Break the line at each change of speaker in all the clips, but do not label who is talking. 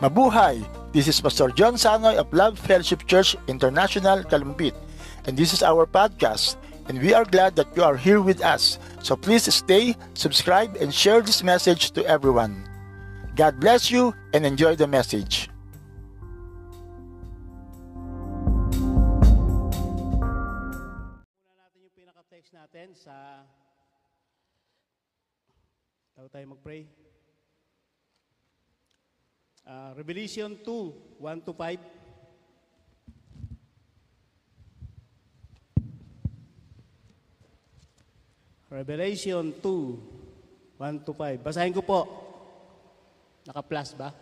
Mabuhay! This is Pastor John Sanoy of Love Fellowship Church International, Kalumpit. And this is our podcast. And we are glad that you are here with us. So please stay, subscribe, and share this message to everyone. God bless you and enjoy the message.
Natin yung pinaka-text Bago tayo mag-pray. Ah, Revelation 2, 1 to 5. Revelation 2, 1 to 5. Basahin ko po. Naka-plus ba?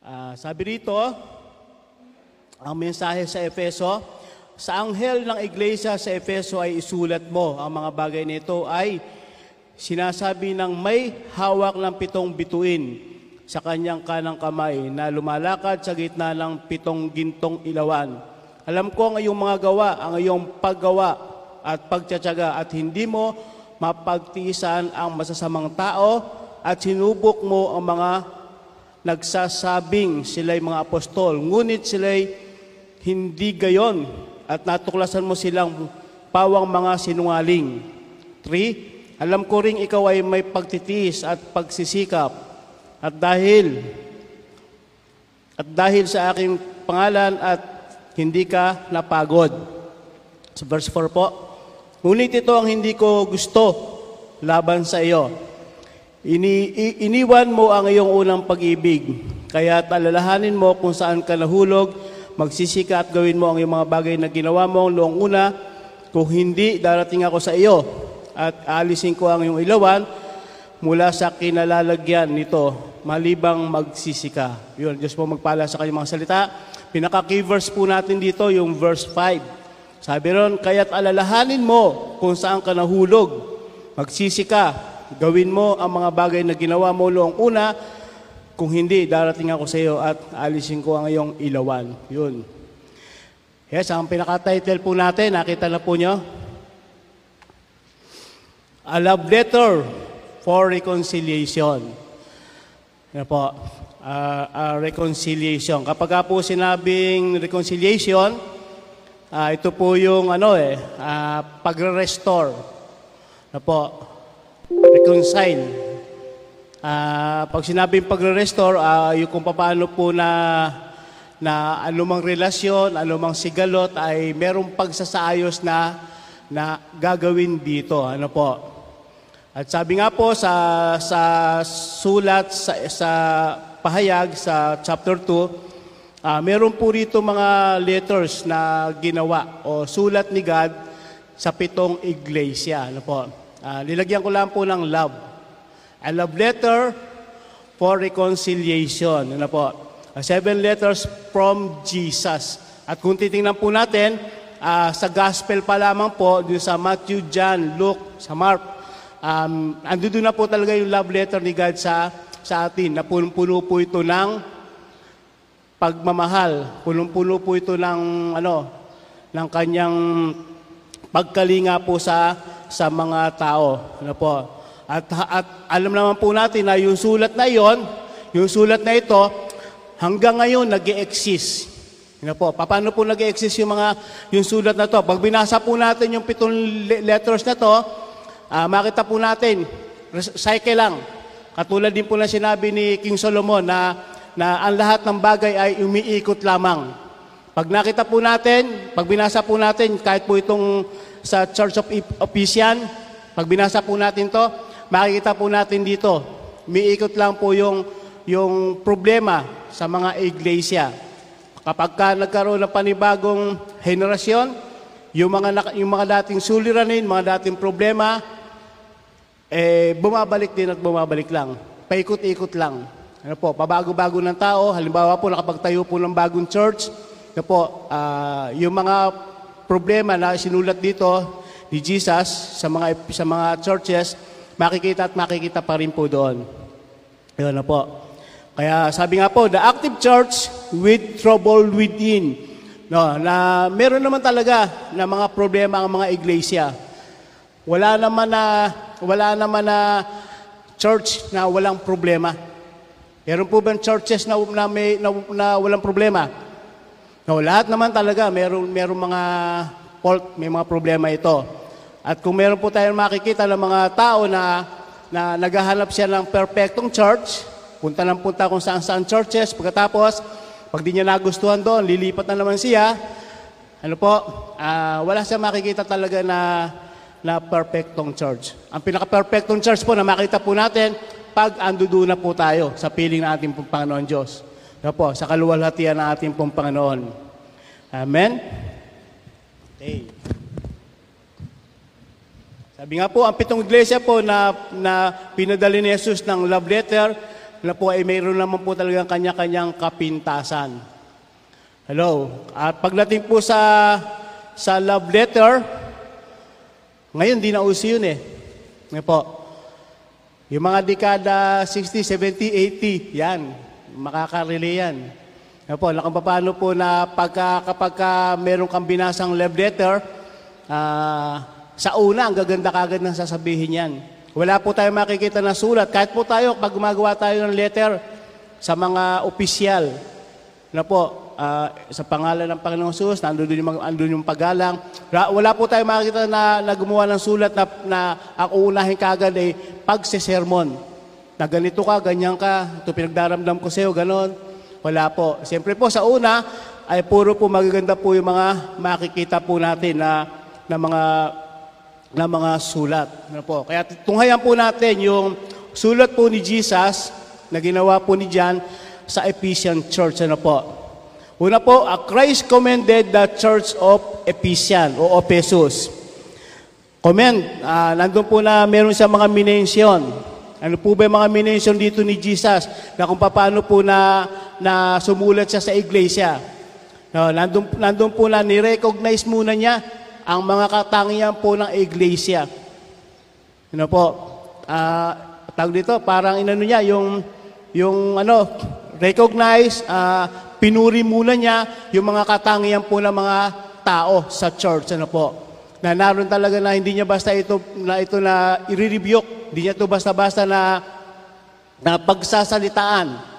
Ah, sabi rito, ang mensahe sa Efeso, sa anghel ng iglesia sa Efeso ay isulat mo. Ang mga bagay nito ay sinasabi ng may hawak ng pitong bituin sa kanyang kanang kamay na lumalakad sa gitna ng pitong gintong ilawan. Alam ko ang iyong mga gawa, ang iyong paggawa at pagtsatsaga at hindi mo mapagtiisan ang masasamang tao at sinubok mo ang mga nagsasabing sila'y mga apostol. Ngunit sila'y hindi gayon at natuklasan mo silang pawang mga sinungaling. 3. Alam ko ring ikaw ay may pagtitiis at pagsisikap at dahil at dahil sa aking pangalan at hindi ka napagod. Sa verse 4 po, Ngunit ito ang hindi ko gusto laban sa iyo. Ini, iniwan mo ang iyong unang pag-ibig. Kaya alalahanin mo kung saan ka nahulog, magsisika at gawin mo ang iyong mga bagay na ginawa mo noong una. Kung hindi, darating ako sa iyo at alisin ko ang iyong ilawan mula sa kinalalagyan nito, malibang magsisika. Yun, Diyos po magpala sa kanyang mga salita. Pinaka-key verse po natin dito, yung verse 5. Sabi ron, kaya't alalahanin mo kung saan ka nahulog. Magsisika, gawin mo ang mga bagay na ginawa mo noong una. Kung hindi, darating ako sa iyo at alisin ko ang iyong ilawan. Yun. Yes, ang pinaka-title po natin, nakita na po nyo? A Love Letter for Reconciliation. Yan po, ah, ah, reconciliation. Kapag ka po sinabing reconciliation, ah, ito po yung ano eh, ah, pagre-restore. Na po, reconcile. Ah, pag sinabing pagre-restore, ah, yung kung paano po na na anumang relasyon, anumang sigalot ay merong pagsasaayos na na gagawin dito. Ano po? At sabi nga po sa sa sulat sa, sa pahayag sa chapter 2, ah, meron po rito mga letters na ginawa o sulat ni God sa pitong iglesia. Ano po? Ah, nilagyan ko lang po ng love. A love letter for reconciliation. Ano po? Ah, seven letters from Jesus. At kung titingnan po natin, ah, sa gospel pa lamang po, dun sa Matthew, John, Luke, sa Mark, um, ando doon na po talaga yung love letter ni God sa, sa atin. Na puno po ito ng pagmamahal. Punong-puno po ito ng, ano, ng kanyang pagkalinga po sa, sa mga tao. Ano po? At, at alam naman po natin na yung sulat na yon, yung sulat na ito, hanggang ngayon nag exist Ano po? Paano po nag exist yung mga yung sulat na to? Pag binasa po natin yung pitong le- letters na to, ah, makita po natin, res- cycle lang. Katulad din po na sinabi ni King Solomon na, na ang lahat ng bagay ay umiikot lamang. Pag nakita po natin, pag binasa po natin, kahit po itong sa Church of Ephesians, pag binasa po natin to, makikita po natin dito, umiikot lang po yung, yung problema sa mga iglesia. Kapag ka nagkaroon ng panibagong henerasyon, yung mga, yung mga dating suliranin, mga dating problema, eh, bumabalik din at bumabalik lang. Paikot-ikot lang. Ano po, pabago-bago ng tao. Halimbawa po, nakapagtayo po ng bagong church. Ano po, ah, yung mga problema na sinulat dito ni Jesus sa mga, sa mga churches, makikita at makikita pa rin po doon. Yun na po. Kaya sabi nga po, the active church with trouble within. No, na meron naman talaga na mga problema ang mga iglesia. Wala naman na wala naman na church na walang problema. Meron po ba churches na, na, may, na, na walang problema? No, lahat naman talaga, meron, meron mga fault, may mga problema ito. At kung meron po tayong makikita ng mga tao na, na naghahanap siya ng perfectong church, punta ng punta kung saan saan churches, pagkatapos, pag di niya nagustuhan doon, lilipat na naman siya, ano po, ah, wala siya makikita talaga na, na perfectong church. Ang pinaka-perfectong church po na makita po natin, pag andudo na po tayo sa piling ng ating pong Panginoon Diyos. Ano po, sa kaluwalhatian ng ating pong Panginoon. Amen? Okay. Sabi nga po, ang pitong iglesia po na, na pinadali ni Jesus ng love letter, na po ay mayroon naman po talagang kanya-kanyang kapintasan. Hello. At pagdating po sa sa love letter, ngayon di na uso yun eh. Ngayon po. Yung mga dekada 60, 70, 80, yan. Makakarelay yan. Ngayon po, na kung paano po na pagka, kapag ka meron kang binasang love letter, ah, sa una, ang gaganda kagad ng sasabihin yan. Wala po tayong makikita na sulat. Kahit po tayo, pag gumagawa tayo ng letter sa mga opisyal, na po, ah, sa pangalan ng Panginoong Jesus, nandun yung, mga- andun yung paggalang. Wala po tayong makikita na, na gumawa ng sulat na, na ang uunahin kagad ay pagsisermon. Na ganito ka, ganyan ka, ito pinagdaramdam ko sa'yo, ganon. Wala po. Siyempre po, sa una, ay puro po magaganda po yung mga makikita po natin na, na mga na mga sulat. Ano po? Kaya tunghayan po natin yung sulat po ni Jesus na ginawa po ni John sa Ephesian Church. Ano po? Una po, Christ commended the Church of Ephesian o Ephesus. Comment, ah, nandun po na meron siya mga minensyon. Ano po ba yung mga minensyon dito ni Jesus na kung paano po na, na sumulat siya sa iglesia. No, nandun, nandun po na ni-recognize muna niya ang mga katangian po ng iglesia. Ano po? Ah, tawag dito, parang inano niya, yung, yung ano, recognize, ah, pinuri muna niya yung mga katangian po ng mga tao sa church. Ano po? Na naroon talaga na hindi niya basta ito na ito na i-rebuke, hindi niya ito basta-basta na na pagsasalitaan.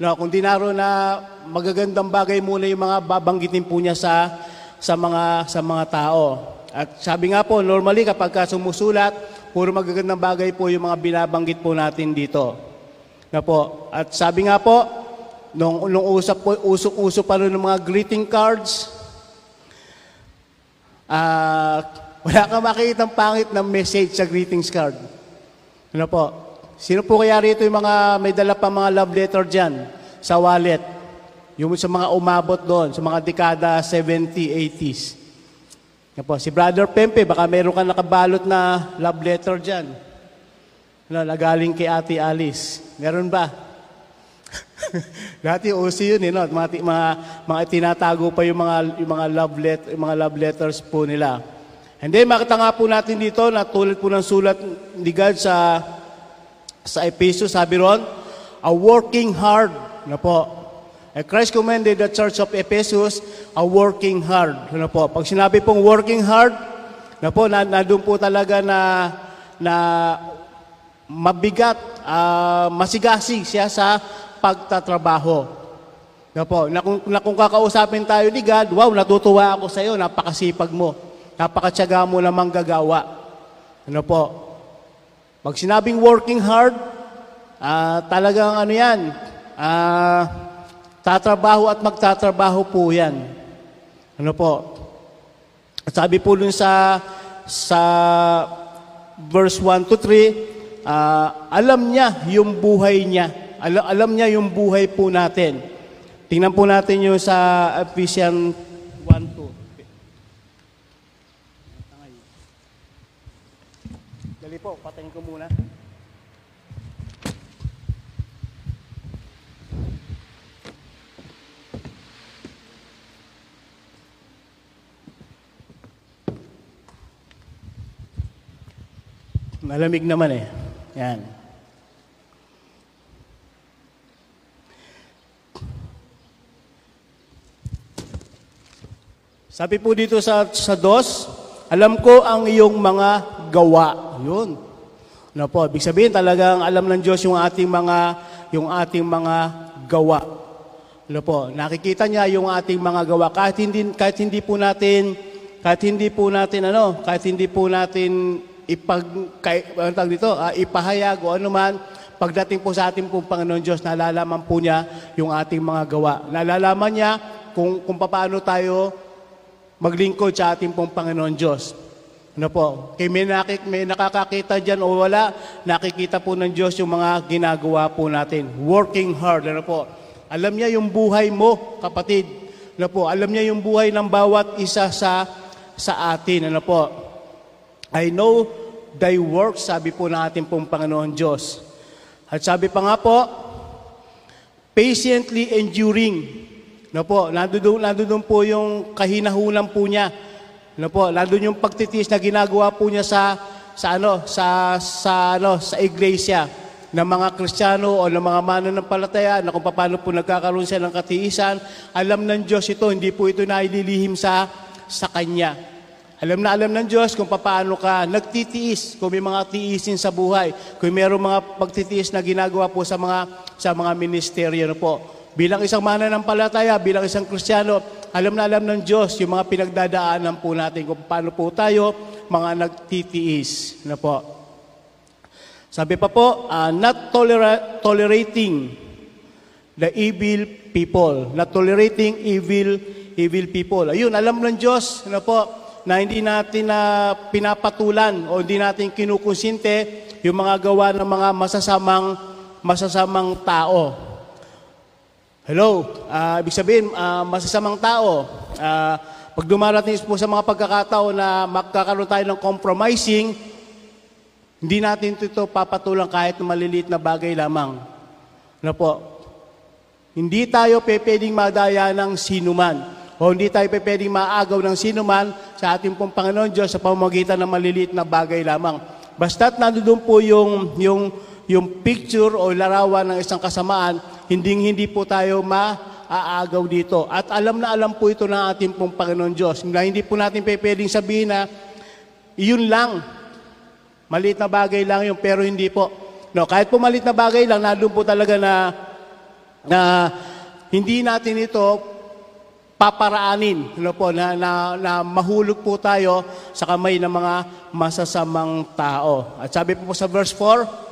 No, kung dinaro na magagandang bagay muna yung mga babanggitin po niya sa sa mga sa mga tao. At sabi nga po, normally kapag ka sumusulat, puro magagandang bagay po yung mga binabanggit po natin dito. Na po. At sabi nga po, nung, nung usap po, usok-uso pa rin ng mga greeting cards, ah wala kang makikitang pangit na message sa greetings card. Ano po? Sino po kaya rito yung mga may dala pa mga love letter dyan sa wallet? Yung sa mga umabot doon, sa mga dekada 70, 80s. Yan po, si Brother Pempe, baka meron ka nakabalot na love letter dyan. Ano, nagaling kay Ate Alice. Meron ba? Dati uso yun, eh, no? mga, ti- mga, mga tinatago pa yung mga, yung mga, love let, yung mga love letters po nila. And then, makita nga po natin dito na tulad po ng sulat ni God sa, sa Ephesus, sabi ron, a working hard na po. And Christ commended the church of Ephesus a working hard. Ano po? Pag sinabi pong working hard, na po, na, na po talaga na, na mabigat, ah, masigasig siya sa pagtatrabaho. Na po, na kung, na kung kakausapin tayo ni God, wow, natutuwa ako sa iyo, napakasipag mo. Napakatyaga mo namang gagawa. Ano po? Pag sinabing working hard, ah, talagang ano yan, ah, tatrabaho at magtatrabaho po yan. Ano po? At sabi po dun sa, sa verse 1 to 3, ah, alam niya yung buhay niya. Alam, alam niya yung buhay po natin. Tingnan po natin yung sa Ephesians 1 to. Dali po, patayin ko muna. Malamig naman eh. Yan. Sabi po dito sa, sa dos, alam ko ang iyong mga gawa. Yun. Ano po, ibig sabihin talagang alam ng Diyos yung ating mga yung ating mga gawa. Ano po, nakikita niya yung ating mga gawa kahit hindi kahit hindi po natin kahit hindi po natin ano, kahit hindi po natin ipag kay, ano dito, ah, ipahayag o ano man, pagdating po sa ating pong Panginoon Diyos, nalalaman po niya yung ating mga gawa. Nalalaman niya kung, kung paano tayo maglingkod sa ating pong Panginoon Diyos. Ano po? Kay may, nakik, may nakakakita dyan o wala, nakikita po ng Diyos yung mga ginagawa po natin. Working hard. Ano po? Alam niya yung buhay mo, kapatid. Ano po? Alam niya yung buhay ng bawat isa sa sa atin. Ano po? I know thy works, sabi po ng ating pong Panginoon Diyos. At sabi pa nga po, patiently enduring. No po, nandoon, nandoon po yung kahinahunan po niya. No po, nandoon yung pagtitiis na ginagawa po niya sa sa ano, sa sa ano, sa iglesia ng mga Kristiyano o ng mga mananampalataya na kung paano po nagkakaroon siya ng katiisan, alam ng Diyos ito, hindi po ito naililihim sa sa Kanya. Alam na alam ng Diyos kung paano ka nagtitiis, kung may mga tiisin sa buhay, kung mayroong mga pagtitiis na ginagawa po sa mga sa mga ministeryo na po. Bilang isang mananampalataya, bilang isang Kristiyano, alam na alam ng Diyos yung mga pinagdadaanan po natin kung paano po tayo mga nagtitiis na po. Sabi pa po, uh, not tolera- tolerating the evil people, not tolerating evil evil people. Ayun, alam ng Diyos na po na hindi natin na pinapatulan o hindi natin kinukonsinte yung mga gawa ng mga masasamang masasamang tao. Hello, uh, ibig sabihin, uh, masasamang tao. Uh, pag dumarating po sa mga pagkakataon na magkakaroon tayo ng compromising, hindi natin ito papatulang kahit na maliliit na bagay lamang. Ano po? Hindi tayo pwedeng madaya ng sinuman o hindi tayo pwedeng maagaw ng sinuman sa ating pong Panginoon Diyos sa pamamagitan ng maliliit na bagay lamang. Basta't nandoon po yung, yung, yung picture o larawan ng isang kasamaan, hindi hindi po tayo maaagaw dito. At alam na alam po ito ng ating pong Panginoon Diyos. Na hindi po natin pwedeng sabihin na iyon lang. Maliit na bagay lang yun, pero hindi po. No, kahit po maliit na bagay lang, nandun po talaga na, na hindi natin ito paparaanin ano po, na, na, na mahulog po tayo sa kamay ng mga masasamang tao. At sabi po, po sa verse 4, A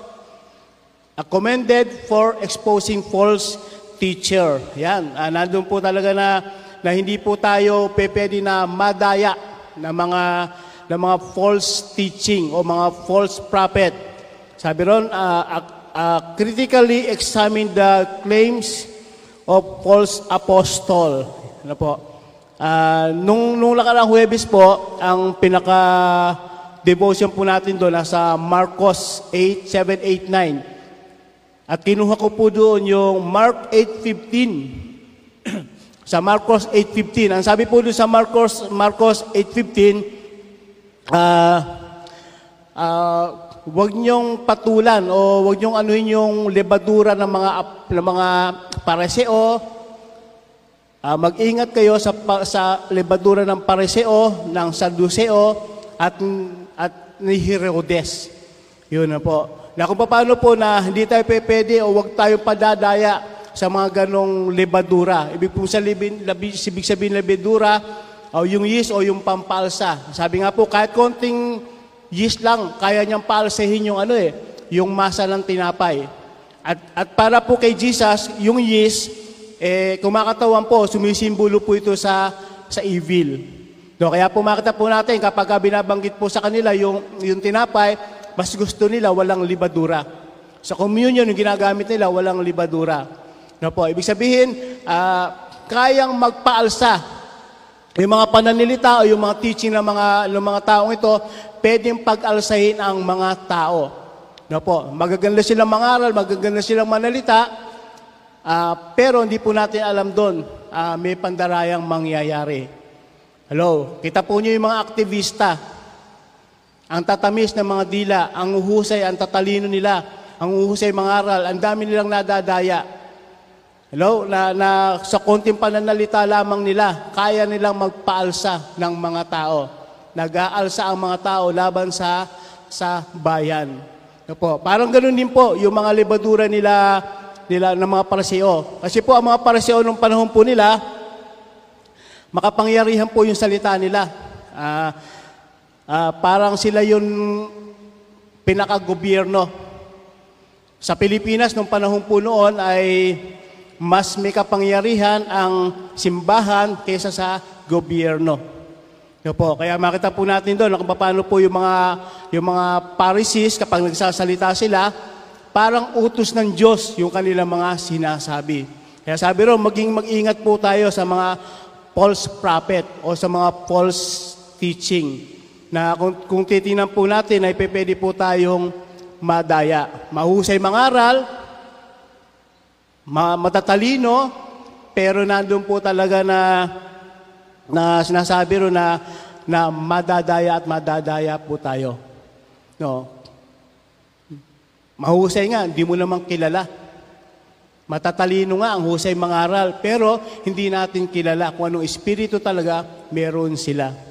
commended for exposing false teacher. Yan, ah, nandun po talaga na, na hindi po tayo pwede na madaya ng mga ng mga false teaching o mga false prophet. Sabi ron, uh, uh, uh, critically examine the claims of false apostle. Ano po? Uh, nung, nung nakarang Huwebes po, ang pinaka devotion po natin doon nasa Marcos 8, 7, 8, 9. At kinuha ko po doon yung Mark 8.15. sa Marcos 8.15. Ang sabi po doon sa Marcos, Marcos 8.15, uh, uh, wag niyong patulan o wag niyong anuhin yung lebadura ng mga, ng mga pareseo. Uh, mag-ingat kayo sa, sa lebadura ng pareseo, ng saduseo, at, at ni Herodes. Yun na po. Na kung paano po na hindi tayo pwede o wag tayong padadaya sa mga ganong lebadura. Ibig po sa libin, labi, ibig sabihin lebadura, o yung yeast o yung pampalsa. Sabi nga po, kahit konting yeast lang, kaya niyang palsahin yung ano eh, yung masa ng tinapay. At, at para po kay Jesus, yung yeast, eh, kumakatawan po, sumisimbolo po ito sa, sa evil. No, kaya po makita po natin, kapag binabanggit po sa kanila yung, yung tinapay, mas gusto nila walang libadura. Sa communion, yung ginagamit nila, walang libadura. No po, ibig sabihin, uh, kayang magpaalsa. Yung mga pananilita o yung mga teaching ng mga, ng mga taong ito, pwedeng pag-alsahin ang mga tao. No po, magaganda silang mangaral, magaganda silang manalita, uh, pero hindi po natin alam doon, uh, may pandarayang mangyayari. Hello, kita po niyo yung mga aktivista, ang tatamis ng mga dila, ang uhusay, ang tatalino nila, ang uhusay mga aral, ang dami nilang nadadaya. Hello? Na, na sa konting pananalita lamang nila, kaya nilang magpaalsa ng mga tao. Nag-aalsa ang mga tao laban sa sa bayan. No po. Parang ganoon din po, yung mga libadura nila nila ng mga pariseo. Kasi po ang mga pariseo nung panahon po nila, makapangyarihan po yung salita nila. Ah, ah, parang sila yung pinakagobyerno. Sa Pilipinas, nung panahon po noon ay mas may kapangyarihan ang simbahan kaysa sa gobyerno. Yun po. Kaya makita po natin doon kung paano po yung mga, yung mga Pharisees kapag nagsasalita sila, parang utos ng Diyos yung kanilang mga sinasabi. Kaya sabi ro, maging mag-ingat po tayo sa mga false prophet o sa mga false teaching na kung, kung titingnan po natin ay pwede po tayong madaya. Mahusay mangaral, ma- matatalino, pero nandun po talaga na na sinasabi ro na na madadaya at madadaya po tayo. No. Mahusay nga, hindi mo naman kilala. Matatalino nga ang husay mangaral, pero hindi natin kilala kung anong espiritu talaga meron sila.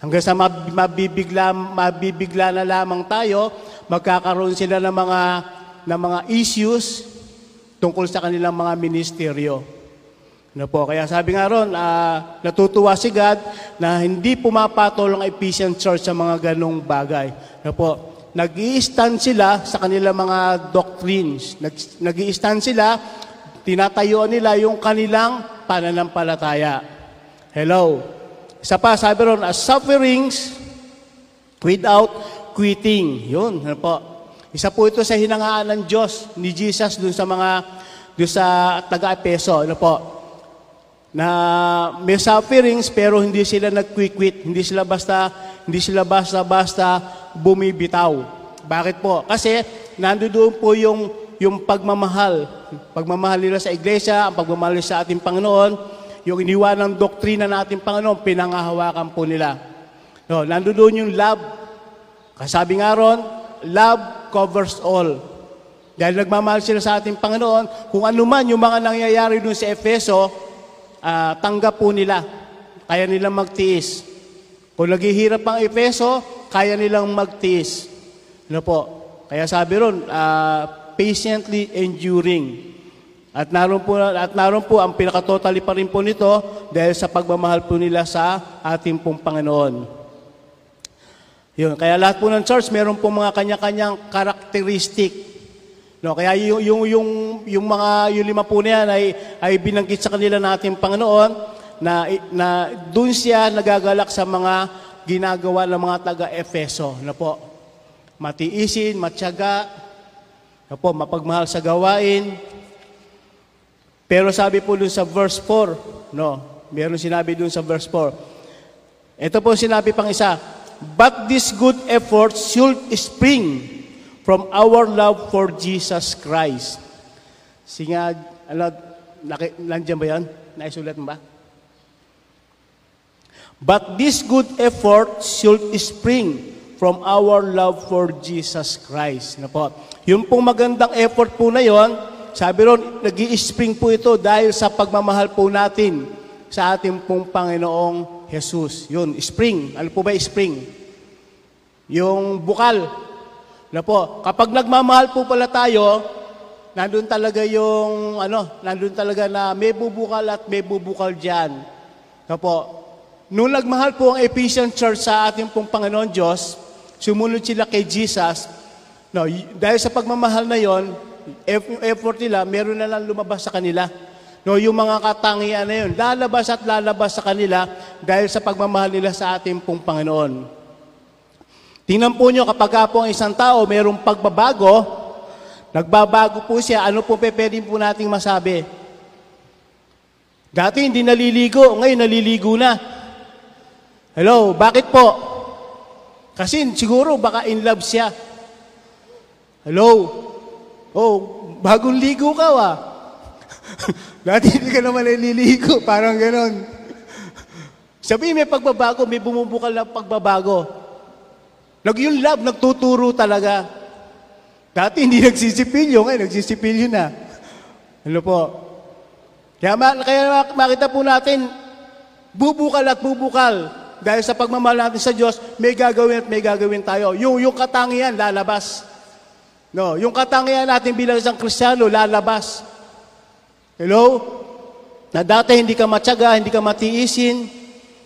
Hanggang sa mab- mabibigla, mabibigla na lamang tayo, magkakaroon sila ng mga, ng mga issues tungkol sa kanilang mga ministeryo. Ano po? Kaya sabi nga ron, ah, natutuwa si God na hindi pumapatol ang Ephesian Church sa mga ganong bagay. Ano po? nag stand sila sa kanilang mga doctrines. nag stand sila, tinatayuan nila yung kanilang pananampalataya. Hello. Isa pa, sabi ron, as sufferings without quitting. Yun, ano po. Isa po ito sa hinangaan ng Diyos ni Jesus dun sa mga, dun sa taga-Epeso. Ano po na may sufferings pero hindi sila nag-quit, hindi sila basta hindi sila basta-basta bumibitaw. Bakit po? Kasi nandoon po yung yung pagmamahal. Pagmamahal nila sa iglesia, ang pagmamahal nila sa ating Panginoon, yung iniwan ng doktrina ng ating Panginoon, pinangahawakan po nila. No, nandoon yung love. Kasabi nga ron, love covers all. Dahil nagmamahal sila sa ating Panginoon, kung ano man yung mga nangyayari dun sa Efeso, uh, tanggap po nila. Kaya nilang magtiis. Kung naghihirap ang Efeso, kaya nilang magtiis. Ano po? Kaya sabi ron, uh, patiently enduring. At naroon po, at naroon po ang pinakatotally pa rin po nito dahil sa pagmamahal po nila sa ating pong Panginoon. Yun. Kaya lahat po ng church, meron po mga kanya-kanyang karakteristik. No, kaya yung, yung, yung, yung mga yung lima po na yan ay, ay binanggit sa kanila nating Panginoon na, na doon siya nagagalak sa mga ginagawa ng mga taga-Efeso. Na po, matiisin, matyaga, na po, mapagmahal sa gawain. Pero sabi po dun sa verse 4, no, meron sinabi dun sa verse 4. Ito po sinabi pang isa, But this good effort should spring from our love for Jesus Christ. Singa, ano, naki, nandiyan ba yan? Naisulat mo ba? But this good effort should spring from our love for Jesus Christ. Na po. Yung pong magandang effort po na yon, sabi ron, nag spring po ito dahil sa pagmamahal po natin sa ating pong Panginoong Jesus. Yun, spring. Ano po ba spring? Yung bukal. Na po, kapag nagmamahal po pala tayo, nandun talaga yung, ano, nandun talaga na may bubukal at may bubukal dyan. Na po, Nung nagmahal po ang Ephesian Church sa ating pong Panginoon Diyos, sumunod sila kay Jesus. No, dahil sa pagmamahal na yon, yung effort nila, meron na lang lumabas sa kanila. No, yung mga katangian na yun, lalabas at lalabas sa kanila dahil sa pagmamahal nila sa ating pong Panginoon. Tingnan po nyo, kapag po ang isang tao mayroong pagbabago, nagbabago po siya, ano po pwede po nating masabi? Dati hindi naliligo, ngayon naliligo na. Hello, bakit po? Kasi siguro baka in love siya. Hello? Oh, bagong ligo ka wa. Dati hindi ka naman naliligo, parang ganon. Sabi may pagbabago, may bumubukal na pagbabago. Nag yung love, nagtuturo talaga. Dati hindi nagsisipilyo, ngayon nagsisipilyo na. Ano po? Kaya, kaya makita po natin, bubukal at bubukal. Dahil sa pagmamahal natin sa Diyos, may gagawin at may gagawin tayo. Yung, yung katangian, lalabas. No, yung katangian natin bilang isang Kristiyano, lalabas. Hello? Na dati hindi ka matyaga, hindi ka matiisin.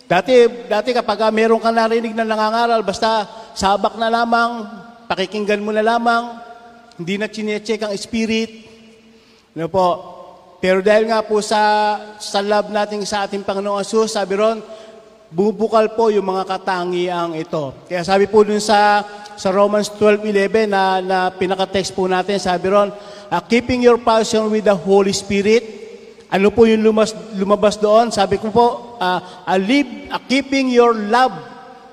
Dati, dati kapag meron ka narinig na nangangaral, basta sabak na lamang, pakikinggan mo na lamang, hindi na chinecheck ang spirit. Ano po? Pero dahil nga po sa, sa love natin sa ating Panginoong Asus, sabi ron, bubukal po yung mga katangiang ito. Kaya sabi po dun sa, sa Romans 12.11 na, na pinaka-text po natin, sabi ron, uh, keeping your passion with the Holy Spirit. Ano po yung lumas, lumabas doon? Sabi ko po, uh, uh, live, uh, keeping your love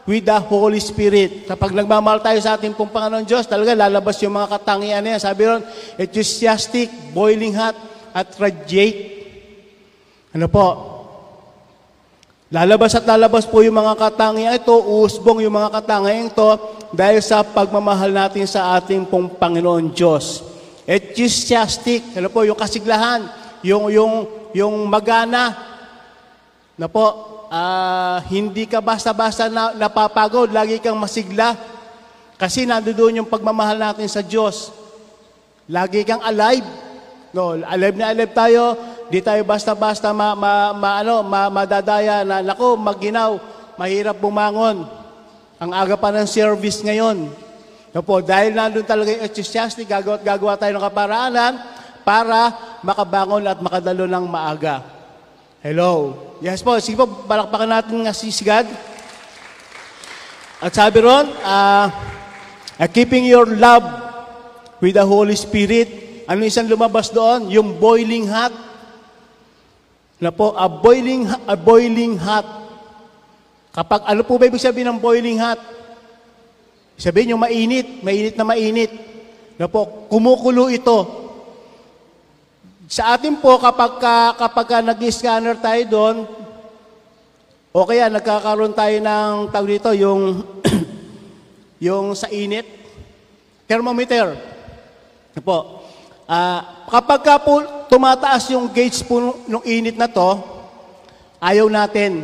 with the Holy Spirit. Kapag nagmamahal tayo sa ating pong Panginoon Diyos, talaga lalabas yung mga katangian niya. Sabi ron, enthusiastic, boiling hot, at radiate. Ano po? Lalabas at lalabas po yung mga katangian ito, uusbong yung mga katangian ito dahil sa pagmamahal natin sa ating pong Panginoon Diyos. Enthusiastic, ano po, yung kasiglahan, yung, yung, yung magana, na po, ah, hindi ka basta-basta na, napapagod, lagi kang masigla. Kasi nandoon yung pagmamahal natin sa Diyos. Lagi kang alive. No, alive na alive tayo. Di tayo basta-basta ma, ma, ma, ano, ma, madadaya na, nako, maginaw, mahirap bumangon. Ang aga pa ng service ngayon. No po, dahil nandun talaga yung enthusiastic, gagawa gagawa tayo ng kaparaanan para makabangon at makadalo ng maaga. Hello. Yes po, sige po, balakpakan natin nga si God. At sabi ron, uh, keeping your love with the Holy Spirit. Ano isang lumabas doon? Yung boiling hot. Na po, a boiling, a boiling hot. Kapag, ano po ba ibig sabihin ng boiling hot? Sabihin yung mainit, mainit na mainit. Na po, kumukulo ito. Sa atin po, kapag, ka, kapag ka nag-scanner tayo doon, o kaya nagkakaroon tayo ng tawag dito, yung, yung sa init, thermometer. Ano po, ah, kapag ka po tumataas yung gauge po ng init na to, ayaw natin.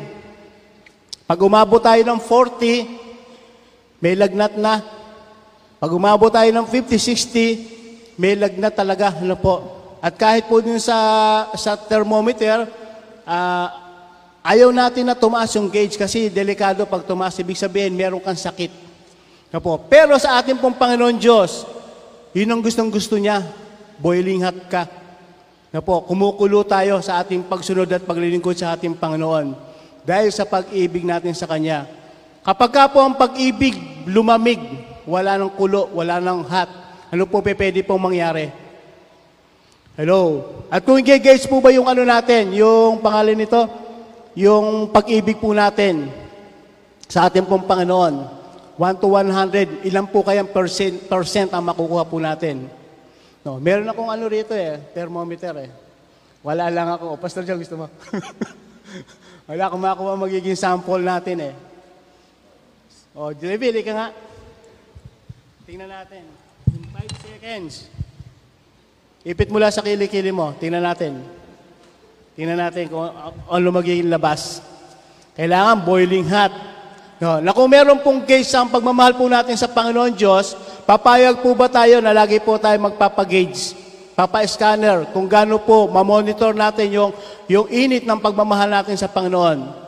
Pag umabot tayo ng 40, may lagnat na. Pag umabot tayo ng 50, 60, may lagnat talaga. Ano po? At kahit po dun sa, sa thermometer, uh, ayaw natin na tumaas yung gauge kasi delikado pag tumaas. Ibig sabihin, meron kang sakit. Na po. Pero sa ating pong Panginoon Diyos, yun ang gustong gusto niya. Boiling hot ka. Na po, kumukulo tayo sa ating pagsunod at paglilingkod sa ating Panginoon. Dahil sa pag-ibig natin sa Kanya. Kapag ka po ang pag-ibig lumamig, wala ng kulo, wala ng hot, ano po pwede pong mangyari? Hello. At kung i-gauge po ba yung ano natin, yung pangalan nito, yung pag-ibig po natin sa ating pong Panginoon, 1 to 100, ilan po kayang percent, percent ang makukuha po natin? No, meron akong ano rito eh, thermometer eh. Wala lang ako. Pastor John, gusto mo? Wala akong makuha magiging sample natin eh. O, Jelly, ka nga. Tingnan natin. In 5 seconds. Ipit mula sa kilikili mo. Tingnan natin. Tingnan natin kung ano magiging labas. Kailangan boiling hot. No, na kung meron pong gauge ang pagmamahal po natin sa Panginoon Diyos, papayag po ba tayo na lagi po tayo magpapagauge? Papa-scanner, kung gaano po, mamonitor natin yung, yung init ng pagmamahal natin sa Panginoon.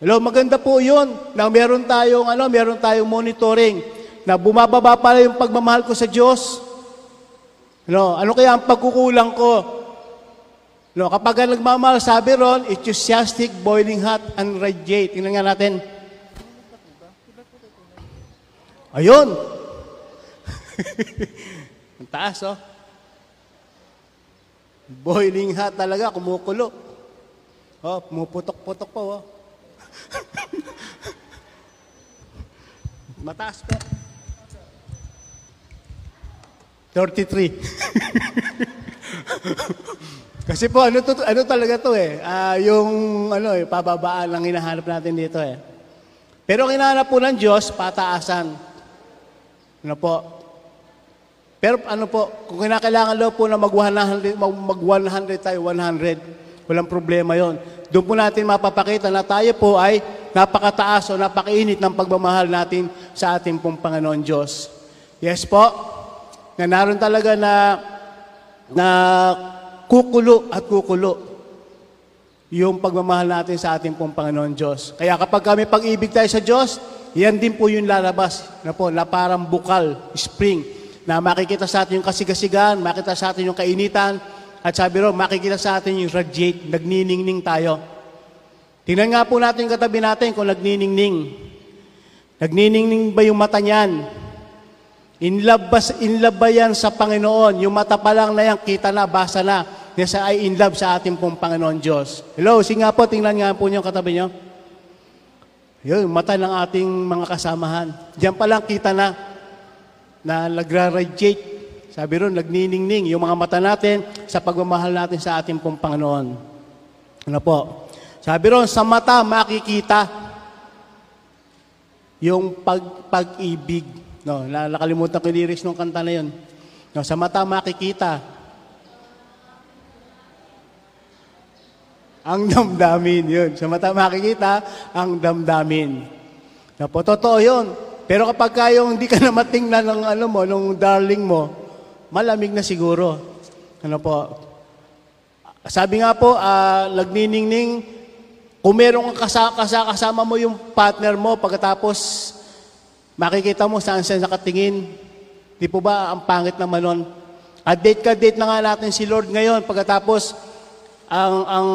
Hello, maganda po yun, na meron tayong, ano, meron tayong monitoring, na bumababa pala yung pagmamahal ko sa Diyos. No, ano kaya ang pagkukulang ko? No, kapag nagmamahal, sabi ron, enthusiastic, boiling hot, and radiate. Tingnan nga natin. Ayun. ang taas, oh. Boiling hot talaga, kumukulo. Oh, pumuputok-putok po, oh. Mataas po. 33. Kasi po, ano, to, ano talaga to eh? Uh, yung ano eh, pababaan ang hinahanap natin dito eh. Pero ang hinahanap po ng Diyos, pataasan. Ano po? Pero ano po, kung kinakailangan daw po na mag 100, mag 100 tayo, 100, walang problema yon. Doon po natin mapapakita na tayo po ay napakataas o napakainit ng pagmamahal natin sa ating pong Panginoon Diyos. Yes po? na naroon talaga na na kukulo at kukulo yung pagmamahal natin sa ating pong Panginoon Diyos. Kaya kapag kami pag-ibig tayo sa Diyos, yan din po yung lalabas na po, na parang bukal, spring, na makikita sa atin yung kasigasigan, makikita sa atin yung kainitan, at sabi ro, makikita sa atin yung radiate, nagniningning tayo. Tingnan nga po natin yung katabi natin kung nagniningning. Nagniningning ba yung mata niyan? In love, ba, in love ba yan sa Panginoon? Yung mata pa lang na yan, kita na, basa na. Nasa ay in love sa ating pong Panginoon Diyos. Hello, sige nga po, tingnan nga po niyo katabi niyo. Yun, mata ng ating mga kasamahan. Diyan pa lang kita na na nagra-radiate. Sabi ron, nagniningning yung mga mata natin sa pagmamahal natin sa ating pong Panginoon. Ano po? Sabi ron, sa mata makikita yung pag, pag-ibig. No, na- nakalimutan ko lyrics ng kanta na yun. No, sa mata makikita ang damdamin yun. Sa mata makikita ang damdamin. Na po, totoo yun. Pero kapag kayong hindi ka na matingnan ng ano mo, ng darling mo, malamig na siguro. Ano po? Sabi nga po, uh, nagniningning, kung meron kang kasa, kasa, kasama mo yung partner mo, pagkatapos makikita mo saan siya nakatingin. Di po ba ang pangit naman nun? At date ka date na nga natin si Lord ngayon, pagkatapos ang, ang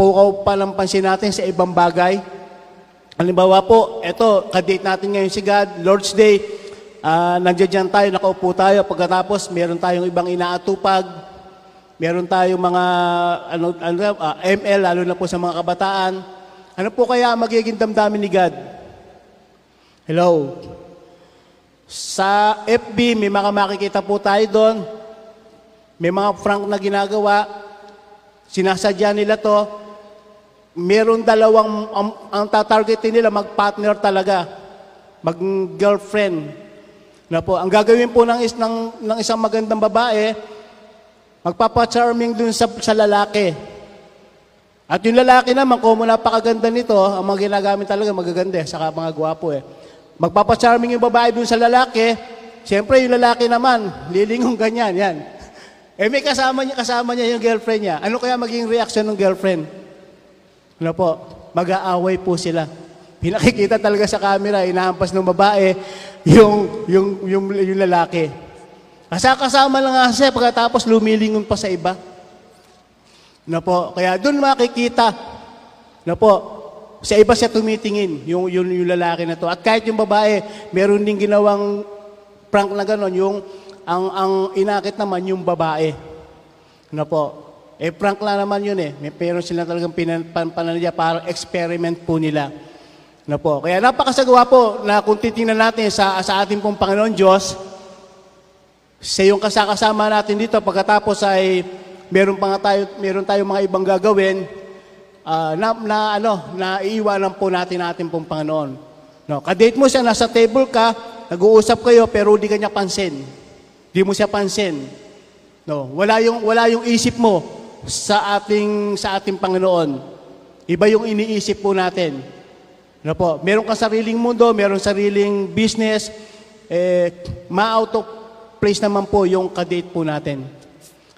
pukaw pa ng pansin natin sa ibang bagay. Halimbawa po, eto, kadate natin ngayon si God, Lord's Day, uh, nandiyan tayo, nakaupo tayo, pagkatapos meron tayong ibang inaatupag, meron tayong mga ano, ano, uh, ah, ML, lalo na po sa mga kabataan. Ano po kaya magiging damdamin ni God? Hello? Sa FB, may mga makikita po tayo doon. May mga frank na ginagawa. Sinasadya nila to meron dalawang, ang, ang tatargetin nila, mag-partner talaga, mag-girlfriend. Na po, ang gagawin po ng, is, ng, ng isang magandang babae, magpapa-charming dun sa, sa lalaki. At yung lalaki naman, kung napakaganda nito, ang mga ginagamit talaga magaganda, saka mga gwapo eh. Magpapa-charming yung babae dun sa lalaki, siyempre yung lalaki naman, lilingong ganyan, yan. Eh may kasama niya, kasama niya yung girlfriend niya. Ano kaya maging reaction ng girlfriend? Ano po, mag-aaway po sila. Pinakikita talaga sa camera, inahampas ng babae yung, yung, yung, yung lalaki. Kasama lang nga siya pagkatapos lumilingon pa sa iba. Na po, kaya doon makikita na po, sa iba siya tumitingin, yung, yung, yung lalaki na to. At kahit yung babae, meron din ginawang prank na gano'n, yung ang, ang inakit naman yung babae. Na po, eh, prank lang naman yun eh. May pero sila talagang pananadya para experiment po nila. Na po. Kaya napakasagawa po na kung titingnan natin sa, sa ating pong Panginoon Diyos, sa yung kasakasama natin dito, pagkatapos ay meron pa nga tayo, meron tayo mga ibang gagawin, uh, na, na, ano, na iiwanan po natin ating pong Panginoon. No, kadate mo siya, nasa table ka, nag-uusap kayo, pero hindi kanya pansin. Hindi mo siya pansin. No, wala yung wala yung isip mo sa ating sa ating Panginoon. Iba yung iniisip po natin. Ano po? Meron ka sariling mundo, meron sariling business, eh, ma-out of place naman po yung kadate po natin.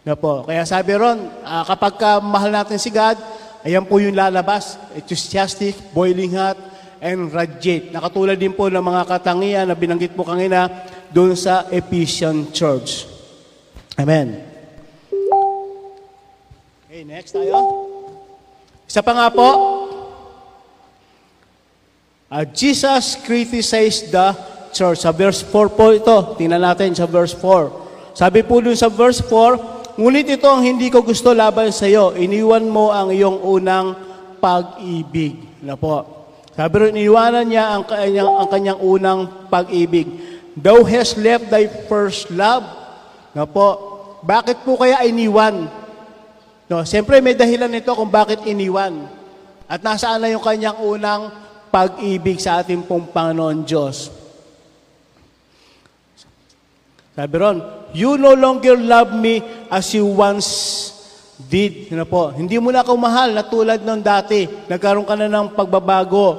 Ano po? Kaya sabi ron, uh, kapag ka mahal natin si God, ayan po yung lalabas, enthusiastic, boiling hot, and radiate. Nakatulad din po ng mga katangian na binanggit po kanina doon sa Ephesian Church. Amen. Okay, next tayo. Isa pa nga po. Uh, Jesus criticized the church. Sa verse 4 po ito. Tingnan natin sa verse 4. Sabi po dun sa verse 4, Ngunit ito ang hindi ko gusto laban sa iyo. Iniwan mo ang iyong unang pag-ibig. Na po. Sabi rin, iniwanan niya ang kanyang, ang kanyang unang pag-ibig. Thou hast left thy first love. Na po. Bakit po kaya iniwan? No, siyempre may dahilan nito kung bakit iniwan. At nasaan na yung kanyang unang pag-ibig sa ating pong Panginoon Diyos. Sabi ron, you no longer love me as you once did. Ano po? Hindi mo na ako mahal na tulad ng dati. Nagkaroon ka na ng pagbabago.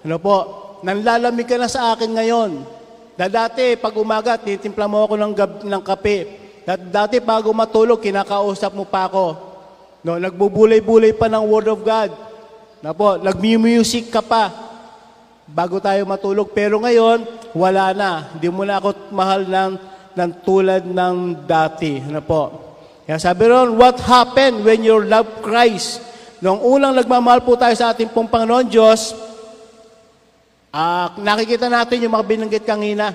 Ano po? Nanlalamig ka na sa akin ngayon. Da dati, pag umaga, titimpla mo ako ng, gab- ng kape. Dat- Dati bago matulog, kinakausap mo pa ako. No, nagbubulay-bulay pa ng Word of God. Na po, nag-music ka pa bago tayo matulog. Pero ngayon, wala na. Hindi mo na ako mahal ng, ng tulad ng dati. Ano po? Kaya sabi ron, what happened when your love Christ? Noong unang nagmamahal po tayo sa ating pong Panginoon Diyos, ah, nakikita natin yung mga binanggit kanina.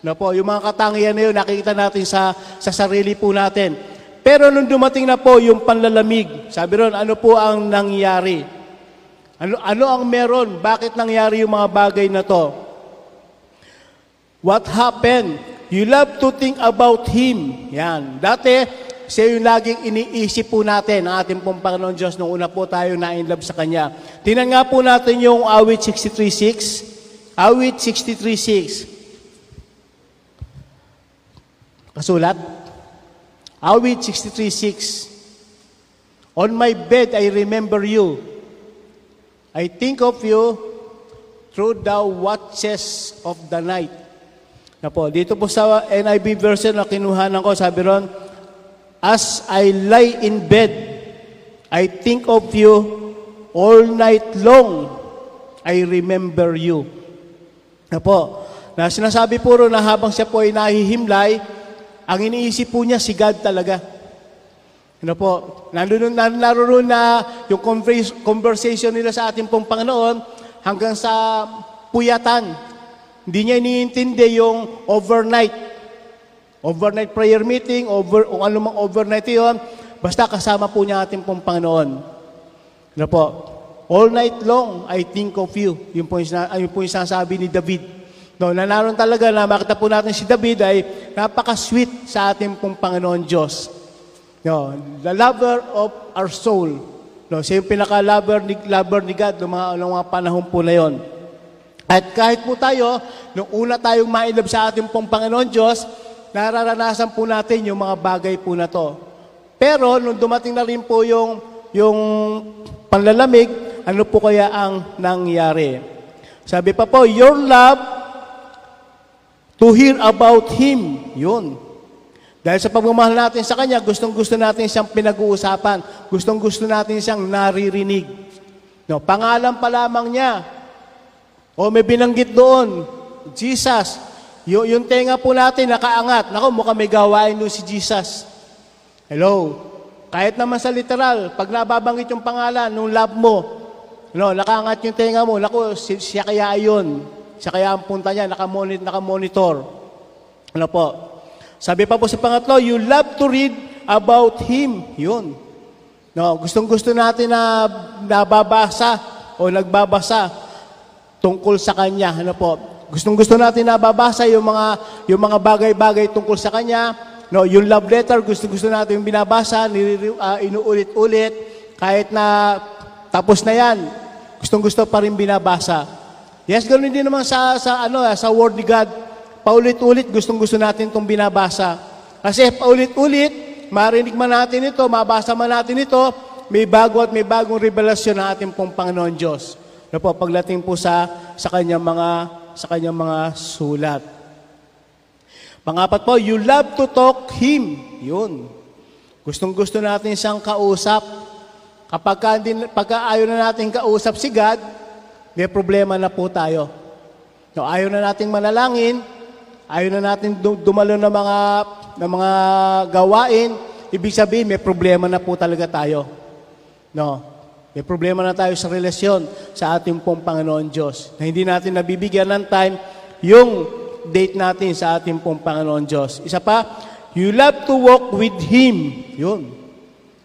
No po, yung mga katangian na yun, nakikita natin sa, sa sarili po natin. Pero nung dumating na po yung panlalamig, sabi ron, ano po ang nangyari? Ano, ano ang meron? Bakit nangyari yung mga bagay na to? What happened? You love to think about Him. Yan. Dati, siya yung laging iniisip po natin, ang ating pong Panginoon Diyos, nung una po tayo na in love sa Kanya. Tingnan nga po natin yung awit 63.6. Awit 63.6. Kasulat? Awit 63.6. On my bed I remember you. I think of you through the watches of the night. Na po, dito po sa NIV version na kinuhanan ko, sabi ron, As I lie in bed, I think of you all night long. I remember you. Na po, na sinasabi po ron na habang siya po ay nahihimlay, ang iniisip po niya si God talaga. Ano po, naroon, naroon na yung convers- conversation nila sa ating pong Panginoon hanggang sa puyatan. Hindi niya iniintindi yung overnight. Overnight prayer meeting, over, o ano mang overnight yun, basta kasama po niya ating pong Panginoon. Ano po, all night long, I think of you. Yun po yung, yun po yung sinasabi ni David. No, na naroon talaga na makita po natin si David ay napaka-sweet sa ating pong Panginoon Diyos. No, the lover of our soul. No, siya yung pinaka-lover ni, lover ni God noong mga, noong mga panahon po na yon. At kahit po tayo, nung una tayong mailab sa ating pong Panginoon Diyos, nararanasan po natin yung mga bagay po na to. Pero nung dumating na rin po yung, yung panlalamig, ano po kaya ang nangyari? Sabi pa po, your love to hear about Him. Yun. Dahil sa pagmamahal natin sa Kanya, gustong-gusto natin siyang pinag-uusapan. Gustong-gusto natin siyang naririnig. No, pangalan pa lamang niya. O may binanggit doon, Jesus. Y- yung tenga po natin nakaangat. Nako, mukhang may gawain doon si Jesus. Hello. Kahit naman sa literal, pag nababanggit yung pangalan nung love mo, no, nakaangat yung tenga mo, nako, si- siya kaya yun. Siya kaya ang punta niya, nakamonitor. nakamonitor. Ano po? Sabi pa po sa pangatlo, you love to read about Him. Yun. No, gustong-gusto natin na nababasa o nagbabasa tungkol sa Kanya. Ano po? Gustong-gusto natin na babasa yung mga, yung mga bagay-bagay tungkol sa Kanya. No, yung love letter, gusto-gusto natin yung binabasa, niriri, uh, inuulit-ulit, kahit na tapos na yan, gustong-gusto pa rin binabasa. Yes, ganoon din naman sa, sa, ano, ah, sa Word ni God. Paulit-ulit, gustong-gusto natin itong binabasa. Kasi paulit-ulit, marinig man natin ito, mabasa man natin ito, may bago at may bagong revelasyon ng ating pong Panginoon Diyos. Ano po, pagdating po sa, sa kanyang mga, sa kanyang mga sulat. Pangapat po, you love to talk Him. Yun. Gustong-gusto natin siyang kausap. Kapag ka, pagka ayaw na natin kausap si God, may problema na po tayo. No, ayaw na nating manalangin, ayaw na natin du- dumalo ng mga, ng mga gawain, ibig sabihin may problema na po talaga tayo. No, may problema na tayo sa relasyon sa ating pong Panginoon Diyos. Na hindi natin nabibigyan ng time yung date natin sa ating pong Panginoon Diyos. Isa pa, you love to walk with Him. Yun.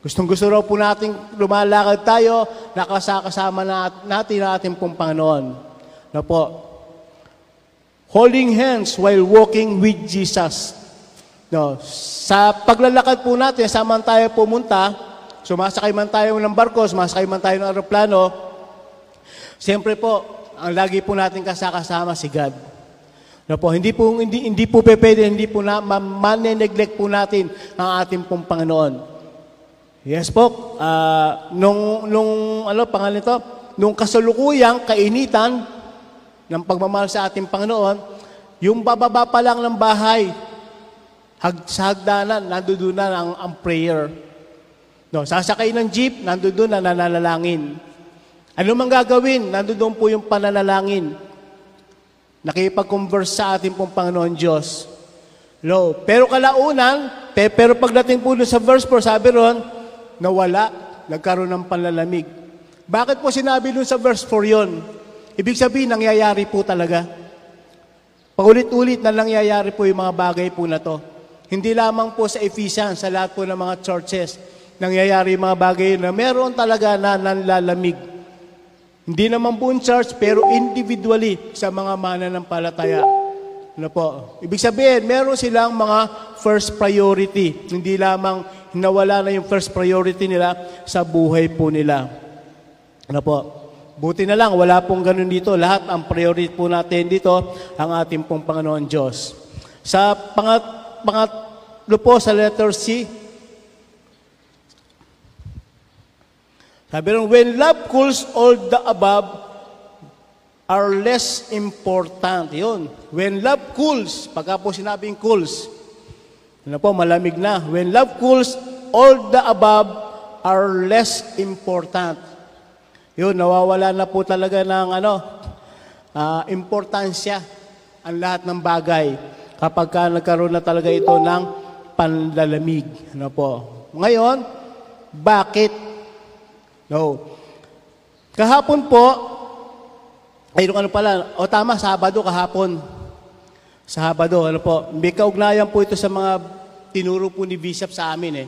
Gustong gusto raw po natin lumalakad tayo, nakasakasama na natin ang ating pong Panginoon. Na po, holding hands while walking with Jesus. No, sa paglalakad po natin, saan man tayo pumunta, sumasakay man tayo ng barko, sumasakay man tayo ng aeroplano, siyempre po, ang lagi po natin kasakasama si God. No po, hindi po hindi hindi po pwede, hindi po na ma- mane-neglect po natin ang ating pong Panginoon. Yes po, ah, nung nung ano pangalan nito, nung kasalukuyang kainitan ng pagmamahal sa ating Panginoon, yung bababa pa lang ng bahay, Hag, sa hagdanan, nandoon na ang, ang prayer. No, sasakay ng jeep, nandoon na nananalangin. Ano mang gagawin, nandoon po yung pananalangin. Nakipag-converse sa ating pong Panginoon Diyos. No, pero kalaunan, pe, pero pagdating po sa verse 4, sabi ron, nawala, nagkaroon ng panlalamig. Bakit po sinabi dun sa verse 4 yon? Ibig sabihin, nangyayari po talaga. Paulit-ulit na nangyayari po yung mga bagay po na to. Hindi lamang po sa Ephesians, sa lahat po ng mga churches, nangyayari mga bagay na meron talaga na nanlalamig. Hindi naman buong church, pero individually sa mga mananampalataya. Ano po? Ibig sabihin, meron silang mga first priority. Hindi lamang nawala na yung first priority nila sa buhay po nila. Ano po? Buti na lang, wala pong ganun dito. Lahat ang priority po natin dito, ang ating pong Panginoon Diyos. Sa pangat, pangatlo po sa letter C, sabi rin, when love cools all the above are less important. Yun. When love cools, pagka po sinabing cools, ano po, malamig na. When love cools, all the above are less important. Yun, nawawala na po talaga ng ano, uh, importansya ang lahat ng bagay kapag ka nagkaroon na talaga ito ng panlalamig. Ano po. Ngayon, bakit? No. Kahapon po, ay ano pala, o tama, Sabado kahapon. Sabado, ano po, may kaugnayan po ito sa mga tinuro po ni Bishop sa amin eh.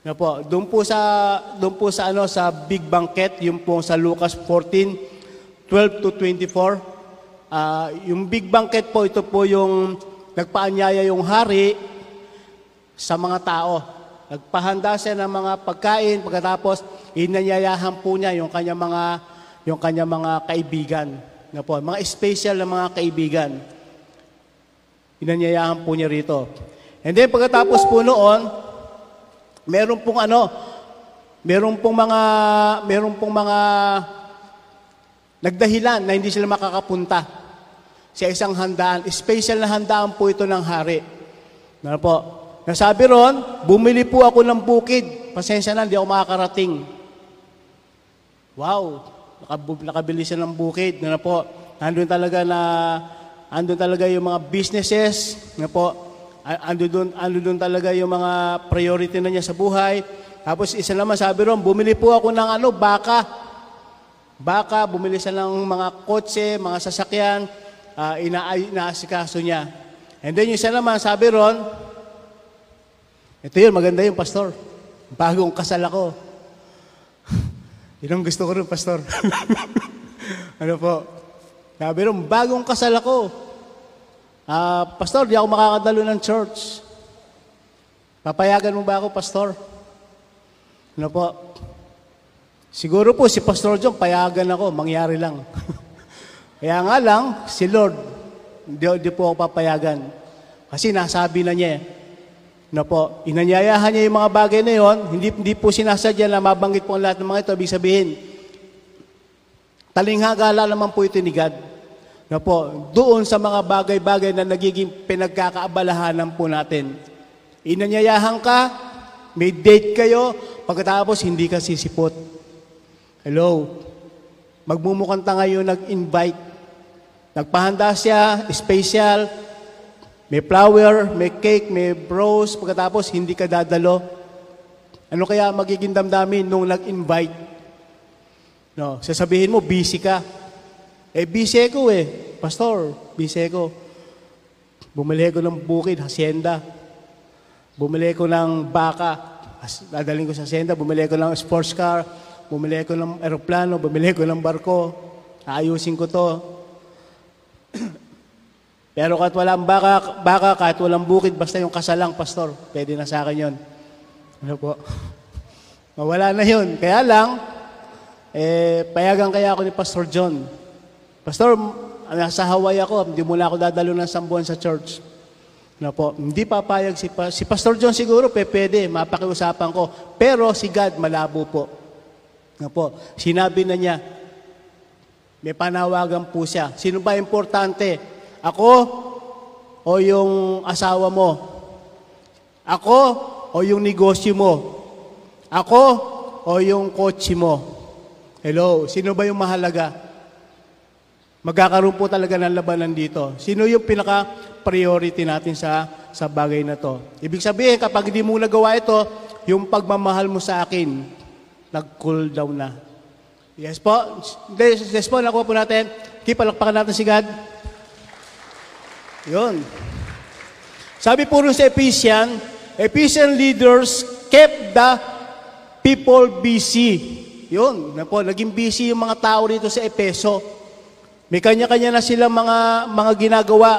Ano po, doon po sa doon po sa ano sa big banquet, yung po sa Lucas 14 12 to 24. Uh, yung big banquet po ito po yung nagpaanyaya yung hari sa mga tao. Nagpahanda siya ng mga pagkain pagkatapos inanyayahan po niya yung kanya mga yung kanya mga kaibigan. Na po, mga special na mga kaibigan. Inanyayahan po niya rito. And then pagkatapos po noon, meron pong ano, meron pong mga, meron pong mga nagdahilan na hindi sila makakapunta sa isang handaan. Special na handaan po ito ng hari. Ano po? Nasabi ron, bumili po ako ng bukid. Pasensya na, hindi ako makakarating. Wow, nakab- nakabili siya ng bukid. Ano po? Andun talaga na, andun talaga yung mga businesses. Ano po? Ando doon, ando doon talaga yung mga priority na niya sa buhay. Tapos isa naman sabi ron, bumili po ako ng ano, baka. Baka, bumili siya ng mga kotse, mga sasakyan, uh, ina inaasikaso niya. And then yung isa naman, sabi ron, ito yun, maganda yung pastor. Bagong kasal ako. Yun ang gusto ko rin, pastor. ano po? Sabi ron, bagong kasal ako. Uh, pastor, di ako makakadalo ng church. Papayagan mo ba ako, pastor? Ano po? Siguro po si Pastor John, payagan ako, mangyari lang. Kaya nga lang, si Lord, di, di po ako papayagan. Kasi nasabi na niya, no po, inanyayahan niya yung mga bagay na yon, hindi, hindi po sinasadya na mabanggit po ang lahat ng mga ito, ibig sabihin, talinghagala naman po ito ni God. No po, doon sa mga bagay-bagay na nagiging pinagkakaabalahanan po natin. Inanyayahan ka, may date kayo, pagkatapos hindi ka sisipot. Hello? Magmumukanta ngayon nag-invite. Nagpahanda siya, special, may flower, may cake, may bros, pagkatapos hindi ka dadalo. Ano kaya magiging damdamin nung nag-invite? No, sasabihin mo, busy ka. Eh, busy ko eh. Pastor, busy ko. Bumili ko ng bukid, hacienda. Bumili ko ng baka, dadaling ko sa hacienda. Bumili ko ng sports car. Bumili ko ng aeroplano. Bumili ko ng barko. Ayusin ko to. Pero kahit walang baka, baka, kahit walang bukid, basta yung kasalang, pastor, pwede na sa akin yon. Ano po? Mawala na yun. Kaya lang, eh, payagan kaya ako ni Pastor John Pastor, nasa Hawaii ako, hindi muna ako dadalo ng sambuan sa church. Na po, hindi papayag si, si Pastor John siguro, pe, pwede, mapakiusapan ko. Pero si God, malabo po. Na po, sinabi na niya, may panawagan po siya. Sino ba importante? Ako o yung asawa mo? Ako o yung negosyo mo? Ako o yung kotse mo? Hello, sino ba yung mahalaga? Magkakaroon po talaga ng labanan dito. Sino yung pinaka-priority natin sa, sa bagay na to? Ibig sabihin, kapag hindi mo nagawa ito, yung pagmamahal mo sa akin, nag-cool down na. Yes po. Yes, po, nakuha po natin. Okay, palakpakan natin si God. Yun. Sabi po rin sa Ephesian, Ephesian leaders kept the people busy. Yun, na po, naging busy yung mga tao dito sa Epeso. May kanya-kanya na silang mga, mga ginagawa.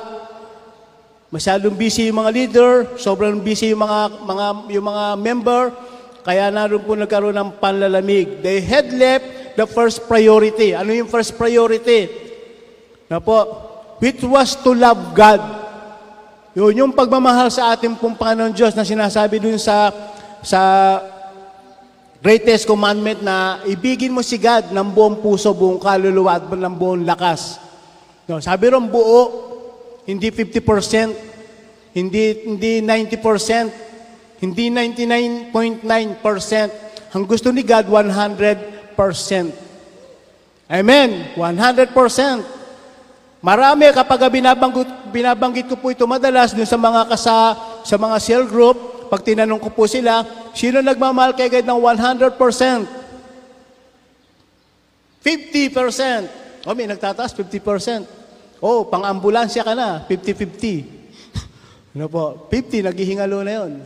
Masyadong busy yung mga leader, sobrang busy yung mga, mga, yung mga member, kaya naroon po nagkaroon ng panlalamig. They had left the first priority. Ano yung first priority? Na po, which was to love God. Yun, yung pagmamahal sa ating pong Panginoon Diyos na sinasabi dun sa, sa greatest commandment na ibigin mo si God ng buong puso, buong kaluluwa at ng buong lakas. No, sabi ron buo, hindi 50%, hindi hindi 90%, hindi 99.9%. Ang gusto ni God 100%. Amen. 100%. Marami kapag binabanggit, binabanggit ko po ito madalas dun sa mga kasa, sa mga cell group, pag tinanong ko po sila, sino nagmamahal kay God ng 100%? 50%. O, may nagtataas, 50%. Oh, pang-ambulansya ka na, 50-50. ano po? 50, naghihingalo na yon.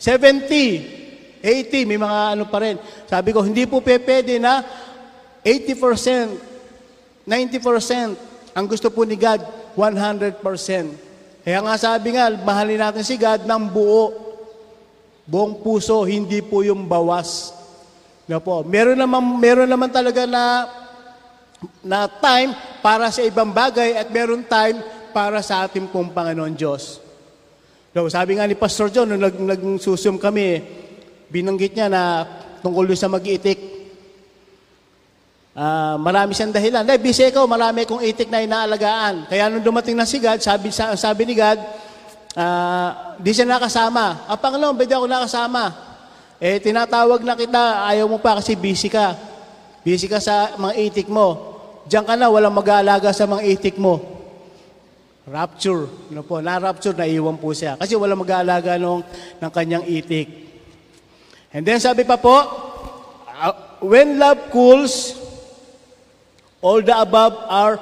70, 80, may mga ano pa rin. Sabi ko, hindi po pwede na 80%, 90%. Ang gusto po ni God, 100%. Kaya nga sabi nga, mahalin natin si God ng buo. Buong puso, hindi po yung bawas. Na po. Meron naman, meron naman talaga na na time para sa ibang bagay at meron time para sa ating pong Panginoon Diyos. So, sabi nga ni Pastor John, nung nag, nagsusum kami, binanggit niya na tungkol sa mag-iitik. Uh, marami siyang dahilan. Dahil busy ko, marami kong itik na inaalagaan. Kaya nung dumating na si God, sabi, sabi ni God, uh, di siya nakasama. Ang Panginoon, pwede ako nakasama. Eh, tinatawag na kita, ayaw mo pa kasi busy ka. Busy ka sa mga itik mo. Diyan ka na, walang mag-aalaga sa mga itik mo. Rapture. Ano po, na-rapture, naiwan po siya. Kasi walang mag-aalaga nung, ng kanyang itik. And then sabi pa po, uh, when love cools, all the above are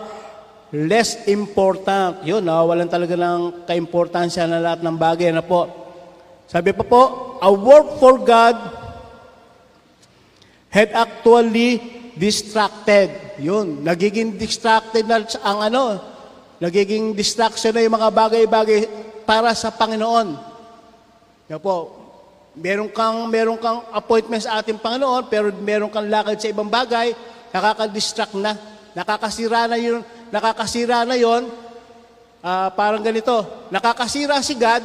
less important. Yun, nawawalan talaga ng kaimportansya na lahat ng bagay na po. Sabi pa po, a work for God had actually distracted. Yun, nagiging distracted na ang ano, nagiging distraction na yung mga bagay-bagay para sa Panginoon. Yan po, meron kang, meron kang appointment sa ating Panginoon, pero meron kang lakad sa ibang bagay, nakaka-distract na. Nakakasira na yun, nakakasira na yun, uh, parang ganito, nakakasira si God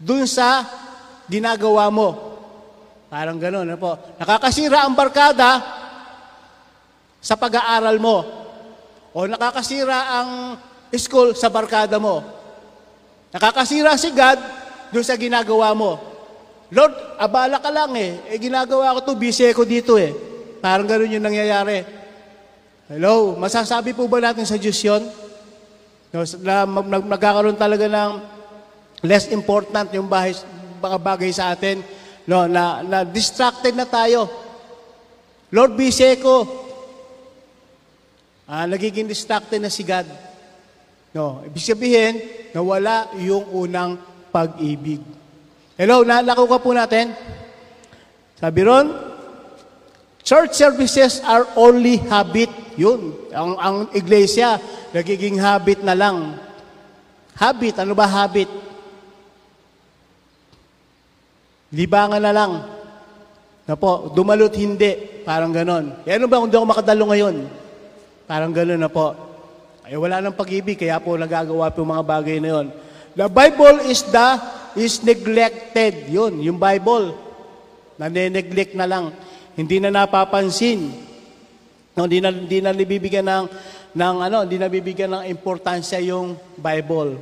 dun sa ginagawa mo. Parang gano'n, ano po. Nakakasira ang barkada sa pag-aaral mo. O nakakasira ang school sa barkada mo. Nakakasira si God doon sa ginagawa mo. Lord, abala ka lang eh. Eh, ginagawa ko to, busy ko dito eh. Parang gano'n yung nangyayari. Hello, masasabi po ba natin sa Diyos yun? No, na mag, nagkakaroon talaga ng less important yung bahay, mga bagay sa atin. No, na, na distracted na tayo. Lord, busy ko. Ah, nagiging distracted na si God. No, ibig sabihin, nawala yung unang pag-ibig. Hello, nalako ka po natin. Sabi ron, church services are only habit. Yun, ang, ang iglesia, nagiging habit na lang. Habit, ano ba habit? Libangan na lang. Na po, dumalot hindi. Parang ganon. E ano ba kung di ako makadalo ngayon? Parang gano'n na po. Ay wala nang pag-ibig, kaya po nagagawa po mga bagay na yon. The Bible is the is neglected. Yun, yung Bible. Nane-neglect na lang. Hindi na napapansin. No, hindi na hindi na nabibigyan ng ng ano, hindi na bibigyan ng importansya yung Bible.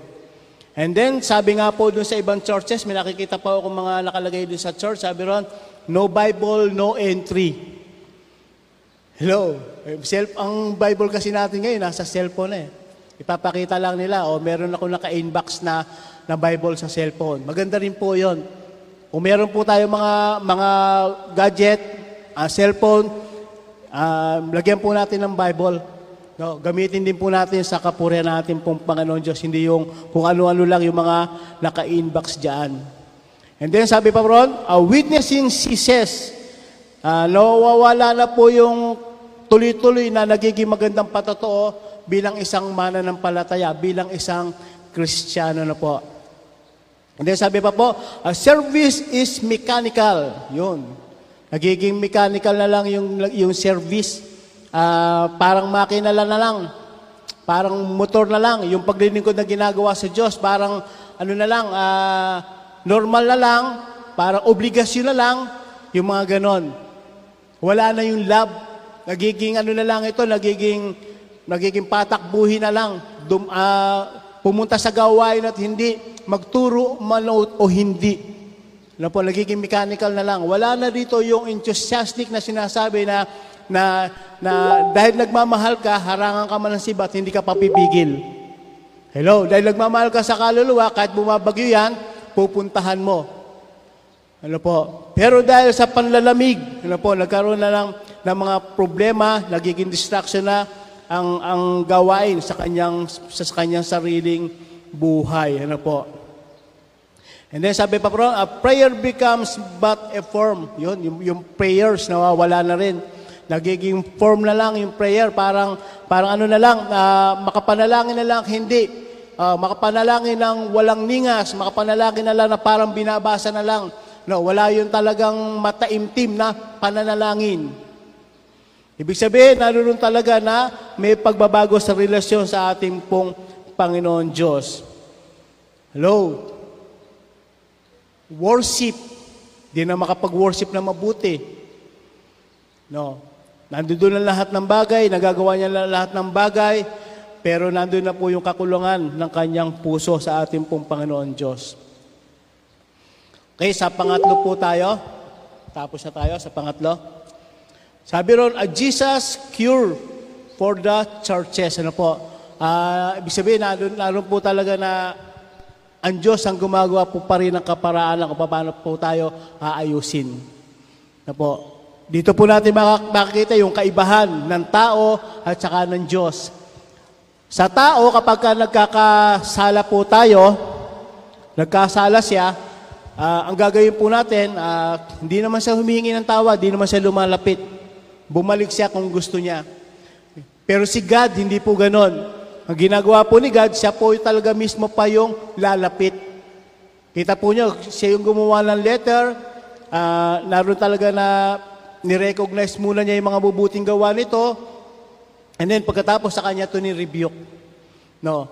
And then, sabi nga po dun sa ibang churches, may nakikita po ako mga nakalagay dun sa church, sabi ron, no Bible, no entry. Hello. Eh, Self, ang Bible kasi natin ngayon, nasa cellphone eh. Ipapakita lang nila, o meron ako naka-inbox na, na Bible sa cellphone. Maganda rin po yon. Kung meron po tayo mga, mga gadget, ah, cellphone, ah, lagyan po natin ng Bible. No, gamitin din po natin sa kapurihan natin pong Panginoon Diyos, hindi yung kung ano-ano lang yung mga naka-inbox dyan. And then sabi pa ron, a witnessing ceases. Uh, nawawala na po yung tuloy-tuloy na nagiging magandang patotoo bilang isang mananampalataya, bilang isang Kristiyano na po. And then sabi pa po, a service is mechanical. Yun. Nagiging mechanical na lang yung, yung service. Ah, parang makina na lang. Parang motor na lang. Yung paglilingkod na ginagawa sa Diyos, parang ano na lang, ah, normal na lang, parang obligasyon na lang, yung mga ganon. Wala na yung love. Nagiging ano na lang ito, nagiging, nagiging patakbuhin na lang. Dum, ah, pumunta sa gawain at hindi, magturo man o, o hindi. Ano po, nagiging mechanical na lang. Wala na dito yung enthusiastic na sinasabi na na, na dahil nagmamahal ka, harangan ka man ng sibat, hindi ka papipigil. Hello, dahil nagmamahal ka sa kaluluwa, kahit bumabagyo yan, pupuntahan mo. Ano po? Pero dahil sa panlalamig, ano po, nagkaroon na lang ng mga problema, nagiging distraction na ang ang gawain sa kanyang sa kanyang sariling buhay, ano po. And then sabi pa po, a prayer becomes but a form. Yun, yung, yung prayers nawawala na rin. Nagiging form na lang yung prayer, parang, parang ano na lang, uh, makapanalangin na lang, hindi. Uh, makapanalangin ng walang ningas, makapanalangin na lang na parang binabasa na lang. No, wala yung talagang mataimtim na pananalangin. Ibig sabihin, naroon talaga na may pagbabago sa relasyon sa ating pong Panginoon Diyos. Hello? Worship. Di na makapag-worship na mabuti. No. Nandun na lahat ng bagay, nagagawa niya na lahat ng bagay, pero nandun na po yung kakulungan ng kanyang puso sa ating pong Panginoon Diyos. Okay, sa pangatlo po tayo. Tapos na tayo sa pangatlo. Sabi ron, a Jesus cure for the churches. Ano po? Uh, ibig sabihin, naroon, naroon po talaga na ang Diyos ang gumagawa po pa rin ng kaparaan kung paano po tayo aayusin. Ano po? Dito po natin makikita yung kaibahan ng tao at saka ng Diyos. Sa tao, kapag ka nagkakasala po tayo, nagkasala siya, uh, ang gagawin po natin, uh, hindi naman siya humingi ng tawa, hindi naman siya lumalapit. Bumalik siya kung gusto niya. Pero si God, hindi po ganon. Ang ginagawa po ni God, siya po talaga mismo pa yung lalapit. Kita po niyo, siya yung gumawa ng letter, uh, naroon talaga na nirecognize muna niya yung mga bubuting gawa nito, and then pagkatapos sa kanya ito ni-rebuke. No.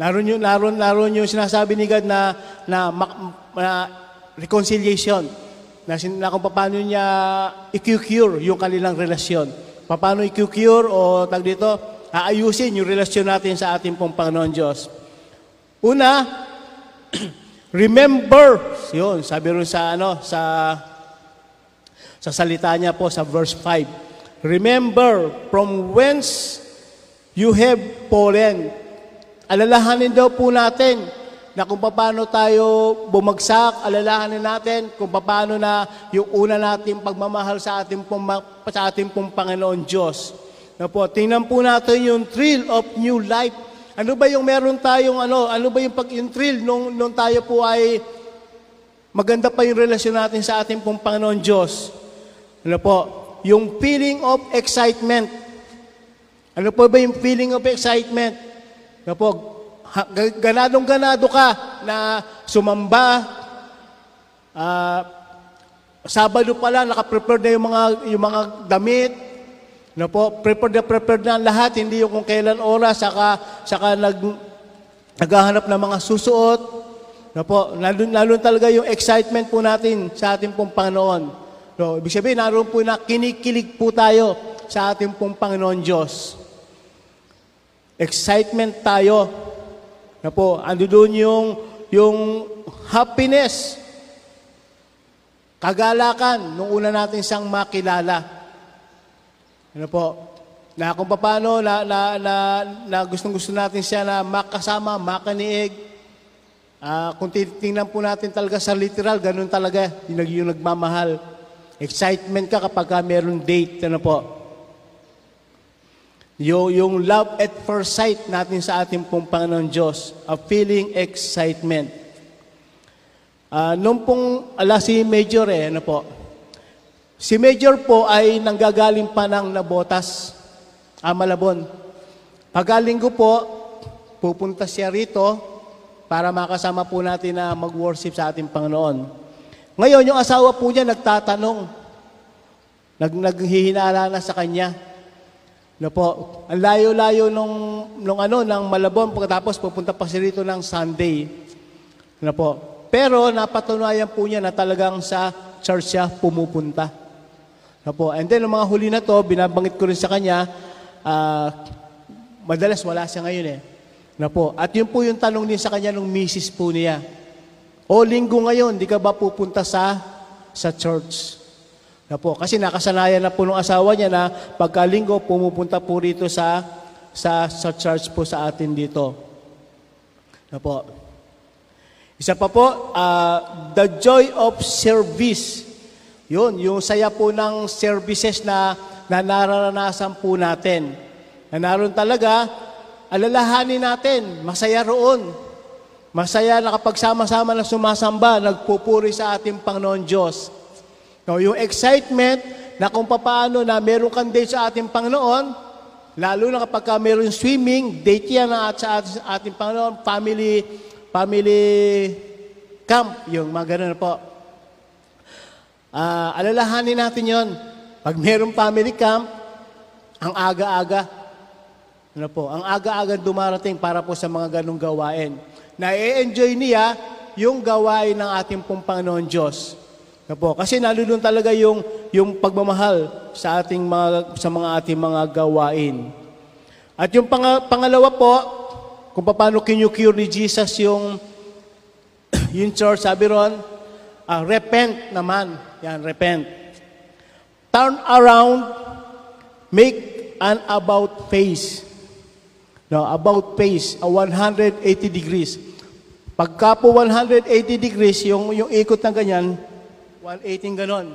Naroon yung, naroon, naroon yung sinasabi ni God na, na, na reconciliation. Na, na kung paano niya i-cure yung kanilang relasyon. Paano i-cure o tag dito, aayusin yung relasyon natin sa ating pong Panginoon Diyos. Una, remember, yun, sabi rin sa, ano, sa sa salita niya po sa verse 5. Remember from whence you have fallen. Alalahanin daw po natin na kung paano tayo bumagsak, alalahanin natin kung paano na yung una nating pagmamahal sa ating pong, sa ating pong Panginoon Diyos. Na po, tingnan po natin yung thrill of new life. Ano ba yung meron tayong ano, ano ba yung pag yung thrill nung, nung tayo po ay maganda pa yung relasyon natin sa ating pong Panginoon Diyos. Ano po? Yung feeling of excitement. Ano po ba yung feeling of excitement? Ano po? Ganadong ganado ka na sumamba. Uh, Sabado pala, naka-prepare na yung mga, yung mga damit. Ano po? Prepared na prepared na lahat. Hindi yung kung kailan oras, saka, saka nag, naghahanap ng mga susuot. Ano po? Lalo, lalo talaga yung excitement po natin sa ating pong Panginoon. So, ibig sabihin, naroon po na kinikilig po tayo sa ating pong Panginoon Diyos. Excitement tayo. Na po, ando doon yung, yung happiness, kagalakan, nung una natin siyang makilala. Ano po, na kung paano na, na, na, na gustong gusto natin siya na makasama, makaniig. Ah, kung titingnan po natin talaga sa literal, ganun talaga yung, yung nagmamahal. Excitement ka kapag ka meron date, ano po. Yung, yung love at first sight natin sa ating pong Panginoon Diyos, a feeling excitement. Ah, nung pong ala si Major eh, ano po, si Major po ay nanggagaling pa ng Nabotas, ah, Malabon. Pagalinggo po, pupunta siya rito para makasama po natin na mag-worship sa ating Panginoon. Ngayon, yung asawa po niya nagtatanong, nag, naghihinala na sa kanya. No po, ang layo-layo nung, nung ano, ng Malabon, pagkatapos pupunta pa siya rito ng Sunday. No po. Pero napatunayan po niya na talagang sa church siya pumupunta. No po. And then, ang mga huli na to, binabanggit ko rin sa kanya, ah, madalas wala siya ngayon eh. Na po. At yun po yung tanong din sa kanya nung misis po niya. O linggo ngayon, di ka ba pupunta sa sa church? Na po. Kasi nakasanayan na po ng asawa niya na pagka linggo, pumupunta po rito sa, sa, sa church po sa atin dito. Na po. Isa pa po, ah, the joy of service. Yun, yung saya po ng services na, na nararanasan po natin. Na naroon talaga, alalahanin natin, masaya roon. Masaya na kapag sama-sama na sumasamba, nagpupuri sa ating Panginoon Diyos. No, yung excitement na kung paano na meron kang date sa ating Panginoon, lalo na kapag ka meron swimming, date yan na at sa ating, Panginoon, family, family camp, yung mga ganun po. Ah, alalahanin natin yon. Pag merong family camp, ang aga-aga, ano po, ang aga-aga dumarating para po sa mga ganong gawain. Na-enjoy niya yung gawain ng ating pong Panginoon Diyos. Ano po, kasi nalulun talaga yung, yung pagmamahal sa ating mga, sa mga ating mga gawain. At yung pang, pangalawa po, kung paano kinukure ni Jesus yung, yung church, sabi ron, ah, repent naman. Yan, repent. Turn around, make an about face. No, about face, a 180 degrees. Pagka po 180 degrees, yung, yung ikot ng ganyan, 180 ganon.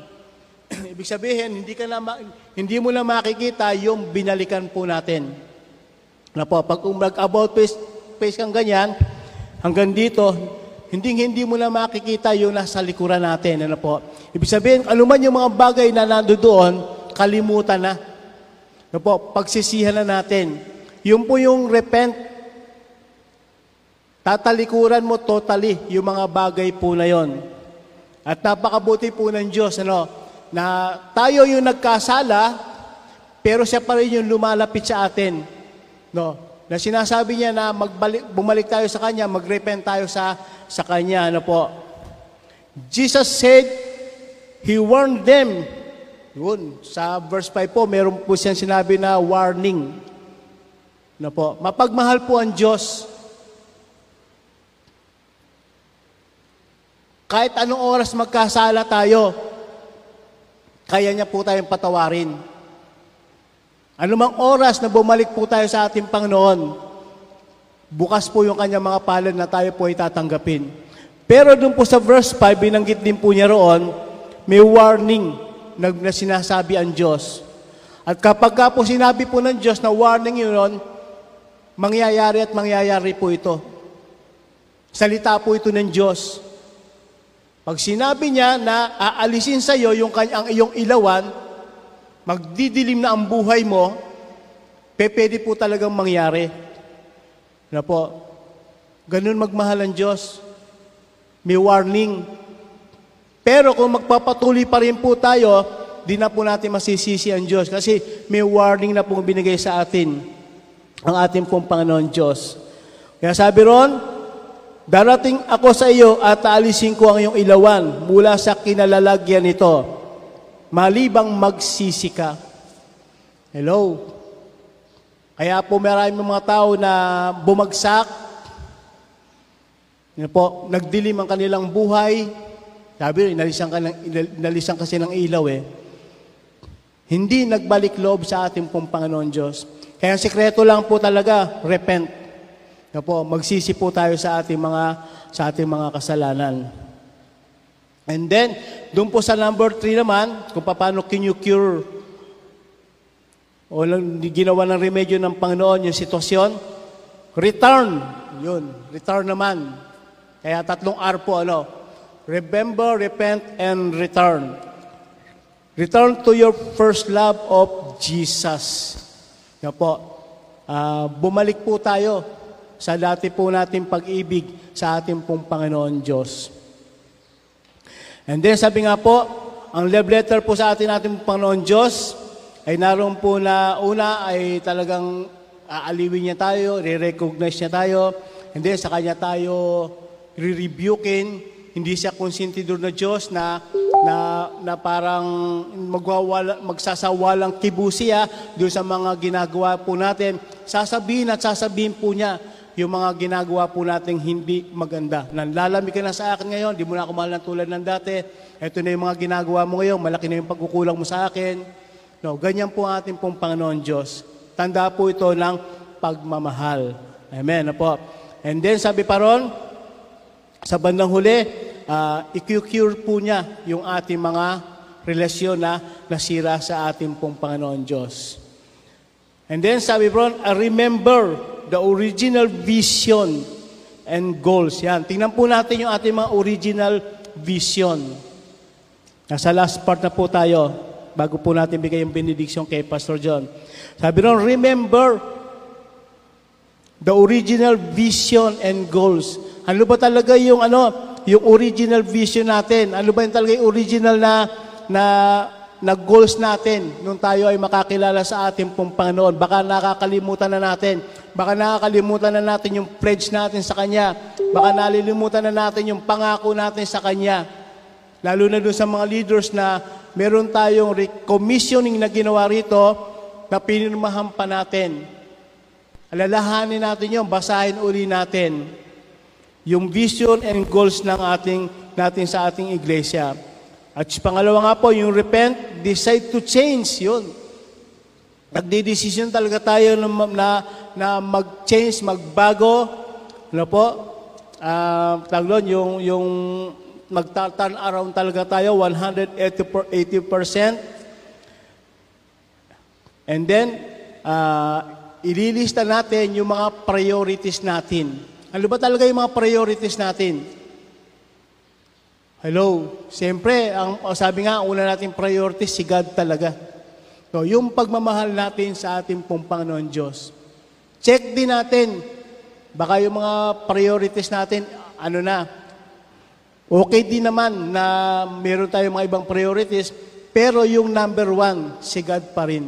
Ibig sabihin, hindi, ka na hindi mo na makikita yung binalikan po natin. Na po, pag mag-about face, face kang ganyan, hanggang dito, hindi hindi mo na makikita yung nasa likuran natin. Ano po? Ibig sabihin, anuman yung mga bagay na nandoon, kalimutan na. Ano po? Pagsisihan na natin. Yung po yung repent, tatalikuran mo totally yung mga bagay po na yon. At napakabuti po ng Diyos, ano, na tayo yung nagkasala, pero siya pa rin yung lumalapit sa atin. No? Na sinasabi niya na magbalik, bumalik tayo sa Kanya, mag-repent tayo sa, sa Kanya. Ano po? Jesus said, He warned them. Yun, sa verse 5 po, meron po siyang sinabi na warning. Ano po? Mapagmahal po ang Diyos. Kahit anong oras magkasala tayo, kaya niya po tayong patawarin. Anumang oras na bumalik po tayo sa ating Panginoon, bukas po yung kanyang mga palad na tayo po ay tatanggapin. Pero doon po sa verse 5, binanggit din po niya roon, may warning na, na sinasabi ang Diyos. At kapag ka po sinabi po ng Diyos na warning yun, mangyayari at mangyayari po ito. Salita po ito ng Diyos. Pag sinabi niya na aalisin sa iyo yung kanyang iyong ilawan, magdidilim na ang buhay mo, pe, pwede po talagang mangyari. Na po, ganun magmahal ang Diyos. May warning. Pero kung magpapatuloy pa rin po tayo, di na po natin masisisi ang Diyos kasi may warning na pong binigay sa atin ang ating pong Panginoon Diyos. Kaya sabi ron, Darating ako sa iyo at aalisin ko ang iyong ilawan mula sa kinalalagyan nito, malibang magsisi ka. Hello? Kaya po maraming mga tao na bumagsak, Yan po, nagdilim ang kanilang buhay. Sabi, inalisan, ka ng, inalisan kasi ng ilaw eh. Hindi nagbalik loob sa ating pong Panginoon Diyos. Kaya ang sekreto lang po talaga, repent. Yan po, magsisi po tayo sa ating mga sa ating mga kasalanan. And then, doon po sa number three naman, kung paano cure o lang ginawa ng remedyo ng Panginoon yung sitwasyon, return. Yun, return naman. Kaya tatlong R po, ano? Remember, repent, and return. Return to your first love of Jesus. Yan po. Ah, bumalik po tayo sa dati po nating pag-ibig sa ating pong Panginoon Diyos. And then sabi nga po, ang love letter po sa atin ating Panginoon Diyos ay naroon po na una ay talagang aaliwin niya tayo, re-recognize niya tayo, hindi sa kanya tayo re-rebukein, hindi siya konsentidor na Diyos na na, na parang magwawala, magsasawalang kibusiya doon sa mga ginagawa po natin. Sasabihin at sasabihin po niya yung mga ginagawa po natin hindi maganda. Nanlalami ka na sa akin ngayon, di mo na ako mahal ng tulad ng dati. Ito na yung mga ginagawa mo ngayon, malaki na yung pagkukulang mo sa akin. No, ganyan po ang ating pong Panginoon Diyos. Tanda po ito ng pagmamahal. Amen. Po. And then sabi pa ron, sa bandang huli, uh, i-cure po niya yung ating mga relasyon na nasira sa ating pong Panginoon Diyos. And then sabi bro, uh, remember the original vision and goals. Yan. Tingnan po natin yung ating mga original vision. Nasa last part na po tayo bago po natin bigay yung benediction kay Pastor John. Sabi ron, remember the original vision and goals. Ano ba talaga yung ano, yung original vision natin? Ano ba yung talaga yung original na na na goals natin nung tayo ay makakilala sa ating pong Panginoon. Baka nakakalimutan na natin. Baka nakakalimutan na natin yung pledge natin sa Kanya. Baka nalilimutan na natin yung pangako natin sa Kanya. Lalo na doon sa mga leaders na meron tayong commissioning na ginawa rito na pinirmahan pa natin. Alalahanin natin yung basahin uli natin yung vision and goals ng ating natin sa ating iglesia. At pangalawa nga po, yung repent, decide to change, yun. Nagdidesisyon talaga tayo na, na, na mag-change, magbago. Ano po? Uh, taglon, yung, yung mag-turn around talaga tayo, 180%. And then, uh, ililista natin yung mga priorities natin. Ano ba talaga yung mga priorities natin? Hello. Siyempre, ang sabi nga, una nating priority si God talaga. So, yung pagmamahal natin sa ating pong Panginoon Diyos. Check din natin. Baka yung mga priorities natin, ano na, okay din naman na meron tayong mga ibang priorities, pero yung number one, si God pa rin.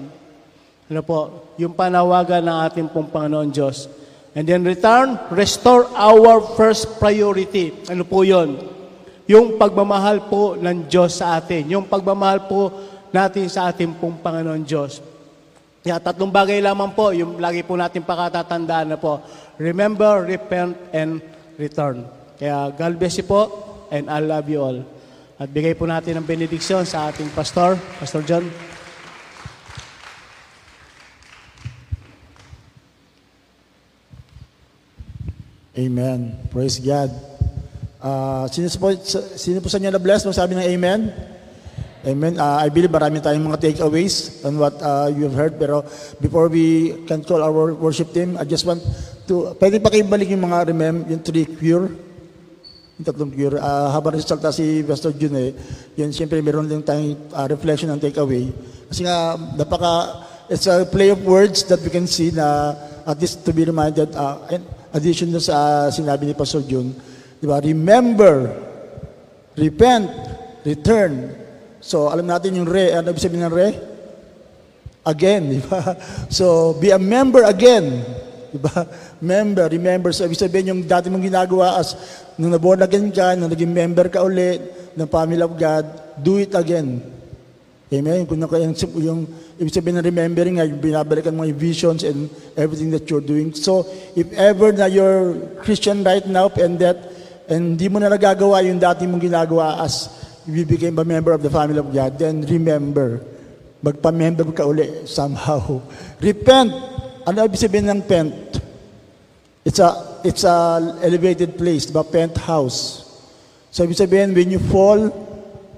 Ano po? Yung panawagan ng ating pong Panginoon Diyos. And then return, restore our first priority. Ano po yon? Yung pagmamahal po ng Diyos sa atin. Yung pagmamahal po natin sa ating pong Panginoon Diyos. Kaya tatlong bagay lamang po, yung lagi po natin pakatatandaan na po. Remember, repent, and return. Kaya God bless you po, and I love you all. At bigay po natin ang benediksyon sa ating pastor, Pastor John.
Amen. Praise God. Uh, sino, po, sino po sa inyo na-bless? Sabi ng Amen? Amen. Uh, I believe marami tayong mga takeaways on what uh, you have heard. Pero before we can call our worship team, I just want to, pwede pa kayo balik yung mga remem, yung three cure, yung tatlong cure. Uh, habang resulta si Pastor Jun eh, yun siyempre meron din tayong uh, reflection and takeaway. Kasi nga, napaka, it's a play of words that we can see na at least to be reminded, uh, addition sa uh, sinabi ni Pastor Jun, Di ba? Remember, repent, return. So, alam natin yung re. Ano ibig sabihin ng re? Again, di ba? So, be a member again. Di ba? Member, remember. So, ibig sabihin yung dati mong ginagawa as nung naborn again ka, nung naging member ka ulit ng family of God, do it again. Amen? Kung yung, yung ibig sabihin ng remembering yung binabalikan mo yung visions and everything that you're doing. So, if ever na you're Christian right now and that and hindi mo na nagagawa yung dati mong ginagawa as you became a member of the family of God, then remember, magpa-member ka uli somehow. Repent. Ano ibig sabihin ng pent? It's a, it's a elevated place, diba? Penthouse. So ibig sabihin, when you fall,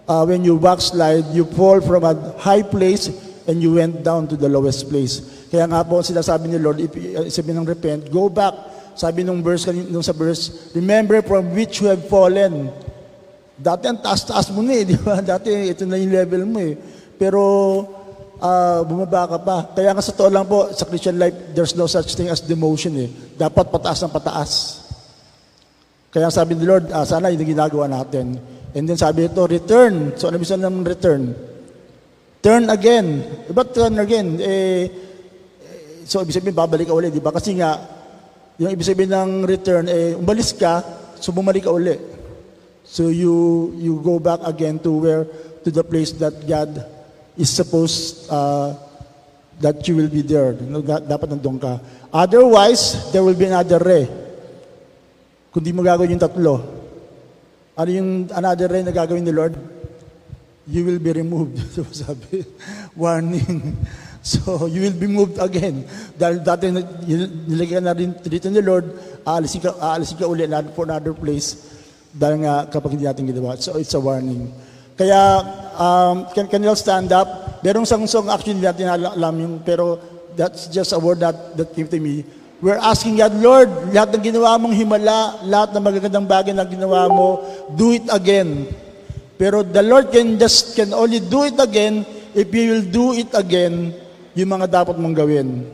uh, when you backslide, you fall from a high place and you went down to the lowest place. Kaya nga po sinasabi ni Lord, if, uh, ng repent, go back sabi nung verse, nung sa verse, remember from which you have fallen. Dati ang taas-taas mo na eh, di ba? Dati ito na yung level mo eh. Pero uh, bumaba ka pa. Kaya nga sa totoo lang po, sa Christian life, there's no such thing as demotion eh. Dapat pataas ng pataas. Kaya sabi ni Lord, uh, sana yung ginagawa natin. And then sabi ito, return. So ano bisa ng return? Turn again. Iba turn again? Eh, so ibig sabihin, babalik ka ulit, di ba? Kasi nga, yung ibig sabihin ng return, eh, umalis ka, so bumalik ka uli. So you, you go back again to where, to the place that God is supposed, uh, that you will be there. Dapat nandun ka. Otherwise, there will be another re. Kung di mo gagawin yung tatlo. Ano yung another re na gagawin ni Lord? You will be removed. Sabi, warning. So, you will be moved again. Dahil dati nilagyan na rin dito ni Lord, aalisin ka, aalisin ka ulit for another place. Dahil nga kapag hindi natin ginawa. So, it's a warning. Kaya, um, can, can you all stand up? Merong sang song actually natin alam yung, pero that's just a word that, that came to me. We're asking God, Lord, lahat ng ginawa mong himala, lahat ng magagandang bagay na ginawa mo, do it again. Pero the Lord can just can only do it again if you will do it again yung mga dapat mong gawin.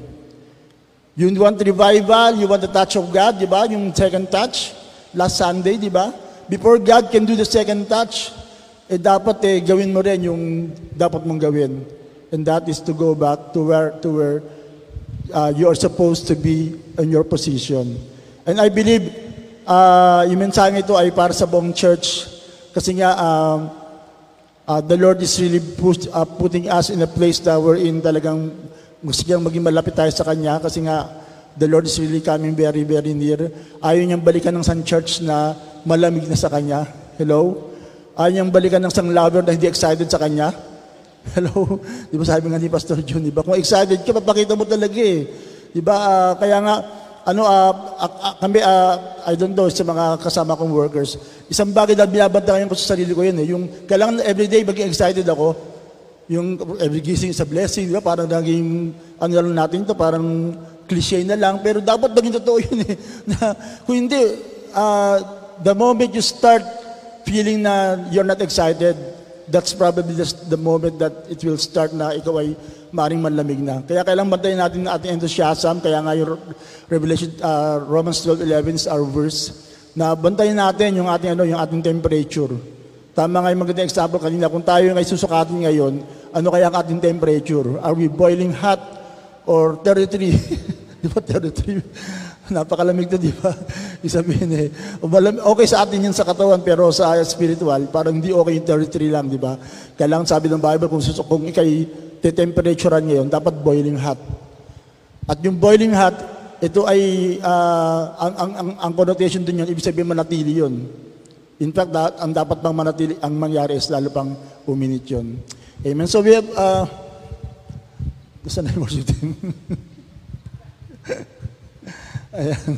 You want revival, you want the touch of God, di ba? Yung second touch, last Sunday, di ba? Before God can do the second touch, eh dapat eh gawin mo rin yung dapat mong gawin. And that is to go back to where, to where uh, you are supposed to be in your position. And I believe, uh, yung mensahe ito ay para sa buong church. Kasi nga, um, uh, the Lord is really put, uh, putting us in a place that we're in talagang gusto niyang maging malapit tayo sa Kanya kasi nga the Lord is really coming very, very near. Ayaw niyang balikan ng Sun Church na malamig na sa Kanya. Hello? Ayaw niyang balikan ng Sang Lover na hindi excited sa Kanya. Hello? Di ba sabi nga ni Pastor John, di ba? Kung excited ka, papakita mo talaga eh. Di ba? Uh, kaya nga, ano, uh, uh, kami, uh, I don't know, sa mga kasama kong workers, isang bagay na binabantayan ko sa sarili ko yun eh, yung kailangan everyday maging excited ako, yung every gising is a blessing, di? Parang naging, ano lang natin to, parang cliche na lang, pero dapat maging totoo yun eh. Na, kung hindi, uh, the moment you start feeling na you're not excited, that's probably the, the moment that it will start na ikaw ay maring manlamig na. Kaya kailangan bantayan natin ang ating enthusiasm, kaya nga yung Revelation, uh, Romans 12:11 is our verse, na bantayan natin yung ating, ano, yung ating temperature. Tama nga yung magandang example kanina, kung tayo ay susukatin ngayon, ano kaya ang ating temperature? Are we boiling hot or 33? di ba 33? Napakalamig to, di ba? Isabihin eh. Okay sa atin yun sa katawan, pero sa spiritual, parang hindi okay yung 33 lang, di ba? Kailangan sabi ng Bible, kung, kung ikay te-temperaturean ngayon, dapat boiling hot. At yung boiling hot, ito ay, uh, ang, ang, ang, ang connotation din yun, ibig sabihin manatili yun. In fact, that, ang dapat pang manatili, ang mangyari is lalo pang uminit yun. Amen. So we have, uh, saan na yung worship team? Ayan.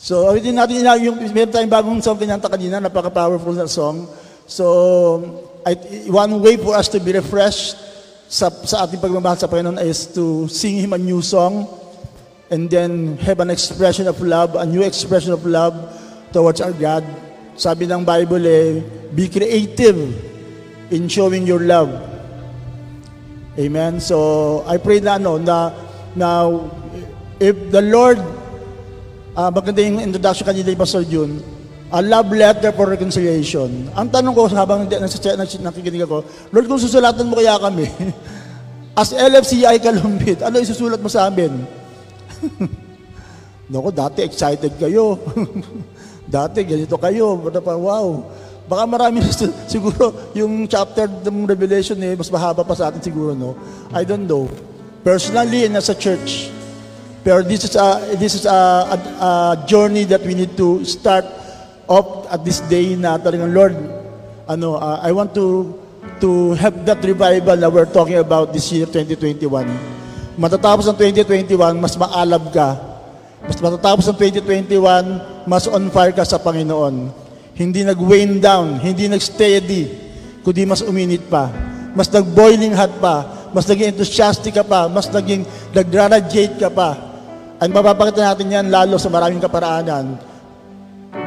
So, awitin natin yung, meron tayong bagong song kinanta kanina, napaka-powerful na song. So, I, one way for us to be refreshed sa, sa ating pagmamahal sa Panginoon is to sing Him a new song and then have an expression of love, a new expression of love towards our God. Sabi ng Bible eh, be creative in showing your love. Amen. So, I pray na ano, na, na if the Lord, uh, maganda yung introduction kanina ni Pastor June, a love letter for reconciliation. Ang tanong ko habang nakikinig ako, Lord, kung susulatan mo kaya kami, as LFCI Kalumbit, ano isusulat mo sa amin? Naku, dati excited kayo. dati ganito kayo. Wow. Baka marami siguro yung chapter ng Revelation eh, mas mahaba pa sa atin siguro, no? I don't know. Personally and as a church, pero this is a, this is a, a, a journey that we need to start off at this day na talagang Lord, ano, uh, I want to to have that revival na we're talking about this year 2021. Matatapos ang 2021, mas maalab ka. Mas matatapos ang 2021, mas on fire ka sa Panginoon. Hindi nag-wane down, hindi nag-steady, kundi mas uminit pa. Mas nag-boiling hot pa, mas naging enthusiastic ka pa, mas naging nag-radiate ka pa. At mapapakita natin yan lalo sa maraming kaparaanan.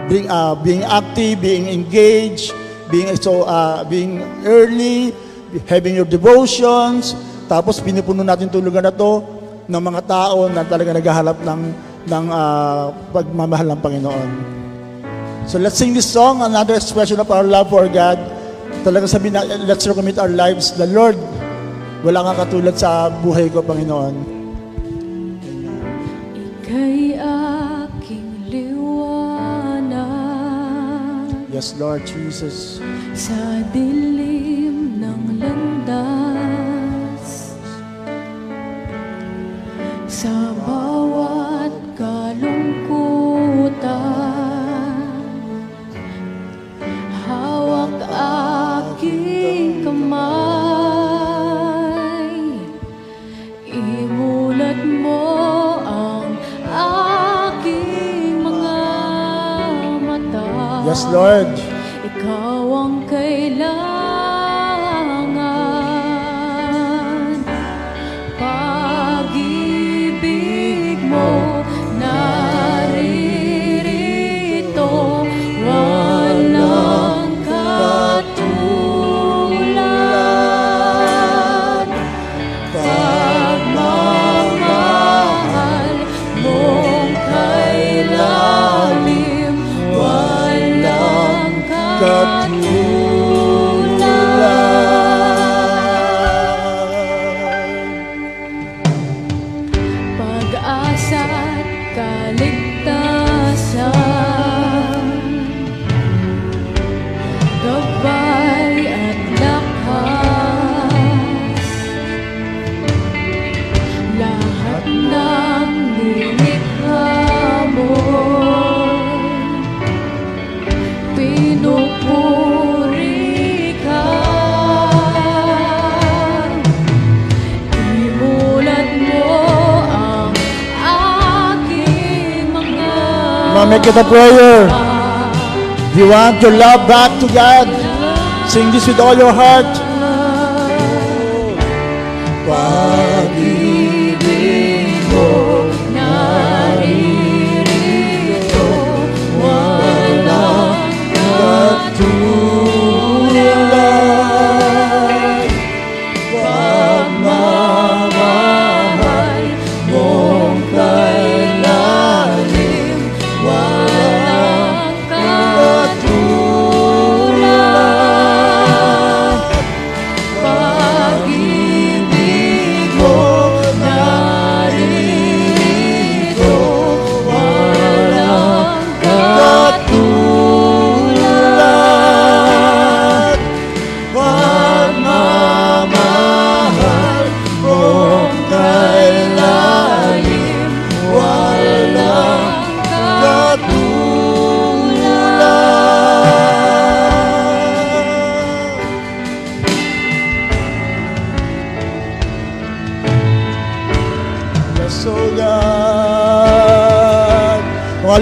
Being, uh, being active, being engaged, being so uh, being early, having your devotions, tapos pinupuno natin tulugan na to ng mga tao na talaga naghahanap ng ng uh, pagmamahal ng Panginoon. So let's sing this song, another expression of our love for God. Talaga sabi na, let's recommit our lives. The Lord, wala kang katulad sa buhay ko, Panginoon.
Ika'y aking liwanag
Yes, Lord Jesus.
sa dilim
Lord. It a prayer. If you want your love back to God, sing this with all your heart.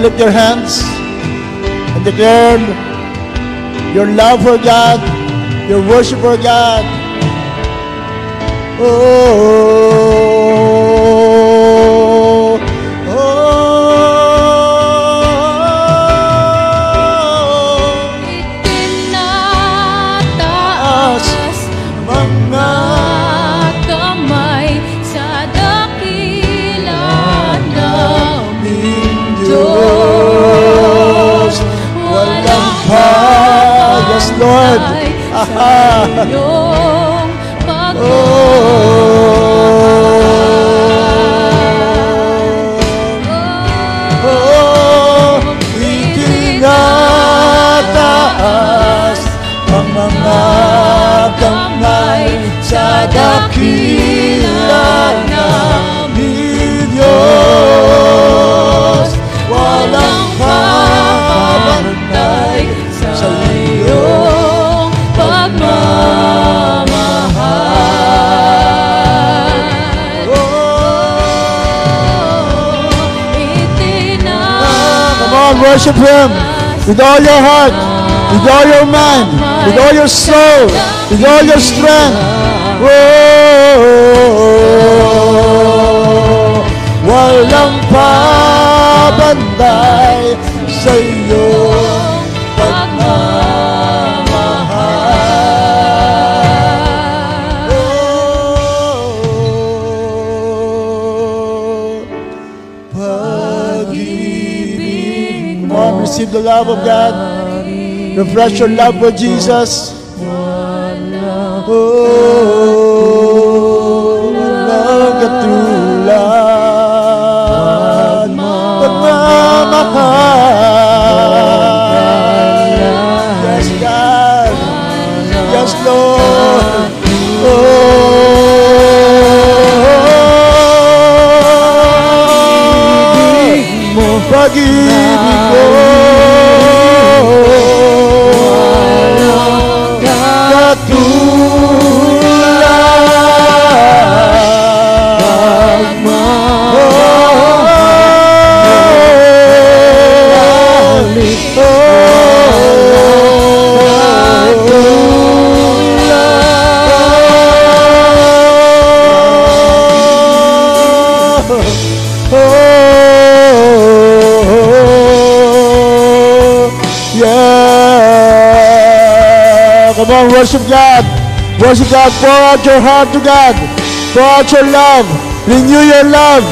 Lift your hands and declare your love for God, your worship for God. Oh, Lord. Worship Him with all your heart, with all your mind, with all your soul, with all your strength. Oh, walang pabantay sa receive the love of God. Refresh your love for Jesus. Oh, walang katulad. Pagmamahal. Yes, God. Yes, Lord. Oh, pag-ibig Come on, worship God. Worship God. Pour out your heart to God. Pour out your love. Renew your love.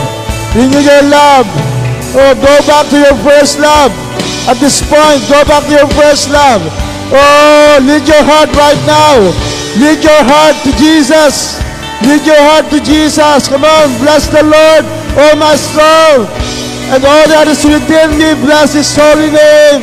Renew your love. Oh, go back to your first love. At this point, go back to your first love. Oh, lead your heart right now. Lead your heart to Jesus. Lead your heart to Jesus. Come on, bless the Lord, oh my soul. And all that is within me, bless His holy name.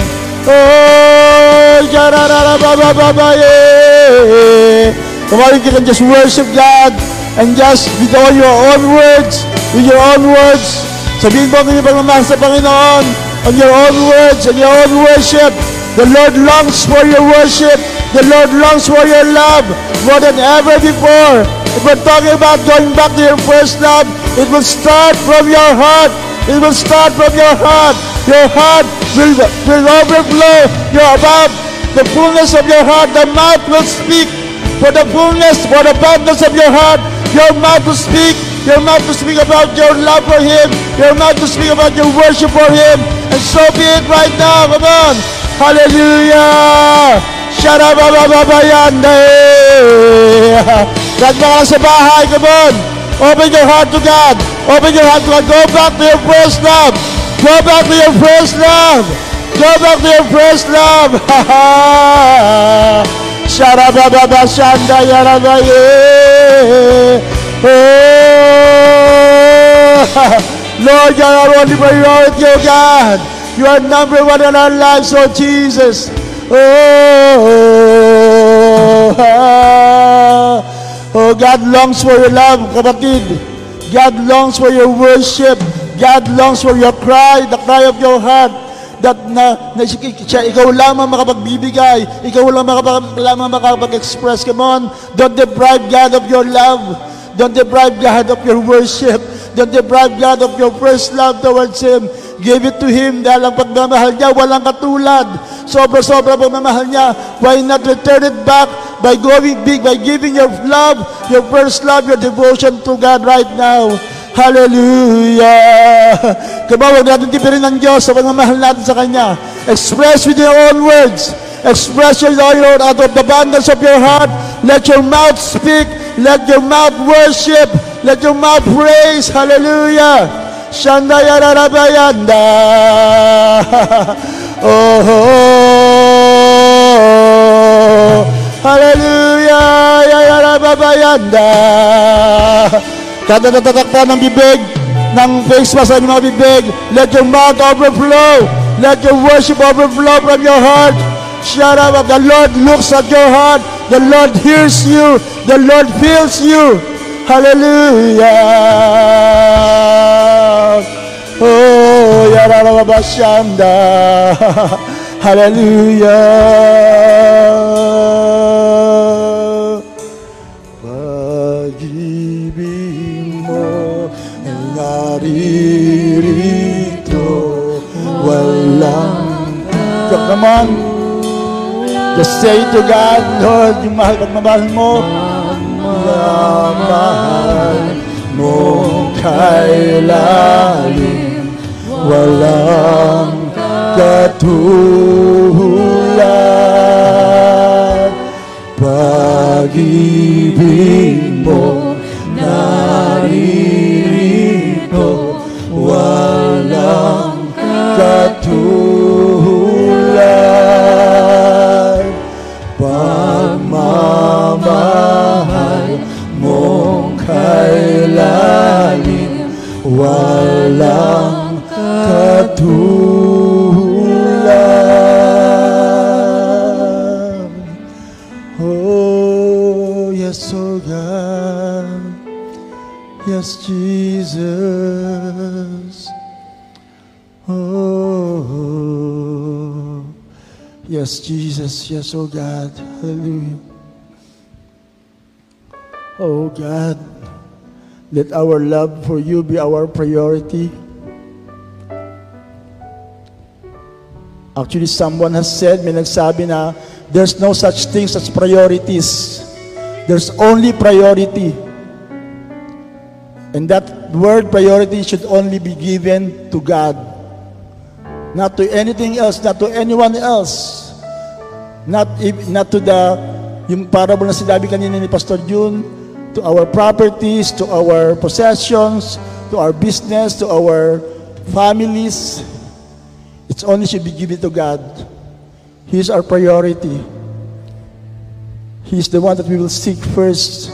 Come on, you can just worship God and just with all your own words, with your own words, sabihin mo ang inyong pagmamahal sa Panginoon on your own words and your own worship. The Lord longs for your worship. The Lord longs for your love more than ever before. If we're talking about going back to your first love, it will start from your heart. It will start from your heart. Your heart will, will overflow. Your above the fullness of your heart, the mouth will speak. For the fullness, for the abundance of your heart, your mouth will speak. Your mouth will speak about your love for Him. Your mouth will speak about your worship for Him. And so be it right now. Come on. Hallelujah. God sa bahay. Come on. Open your heart to God. Open your heart to God. Go back to your first love. Go back to your first love. Go back to your first love. Sharabababa shanda yarabaye. Oh, Lord, you are our only priority, oh God. You are number one in our lives, oh Jesus. Oh, oh God longs for your love, kapatid. God longs for your worship. God longs for your cry, the cry of your heart. That na, na siya, ikaw lamang makapagbibigay. Ikaw lamang, makapag, lamang makapag-express. Come on, don't deprive God of your love. Don't deprive God of your worship. Don't deprive God of your first love towards Him. Give it to Him dahil ang pagmamahal niya walang katulad. Sobra-sobra pagmamahal niya. Why not return it back by going big, by giving your love, your first love, your devotion to God right now. Hallelujah! Kaya huwag natin tipirin ng Diyos sa pagmamahal natin sa Kanya. Express with your own words. Express your Lord out of the abundance of your heart. Let your mouth speak. Let your mouth worship. Let your mouth praise. Hallelujah! Shanda yararabayanda. Oh, oh, oh, Hallelujah! Yayarababayanda. Ng bibig, ng face mask mga bibig, let your mouth overflow. Let your worship overflow from your heart. Shut up. The Lord looks at your heart. The Lord hears you. The Lord feels you. Hallelujah. Oh, yararabashanda. Hallelujah. Say to God, Lord, yung mahal pagmamahal mo, mahal mo kailalim, walang katulad. Pag-ibig mo Oh, yes, oh God. Yes, Jesus. Oh, yes, Jesus. Yes, oh God. Hallelujah. Oh God, let our love for you be our priority. Actually, someone has said, may nagsabi na, there's no such things as priorities. There's only priority. And that word priority should only be given to God. Not to anything else, not to anyone else. Not, if- not to the, yung parable na sinabi kanina ni Pastor June, to our properties, to our possessions, to our business, to our families. It's only should be given to God. He is our priority. He is the one that we will seek first.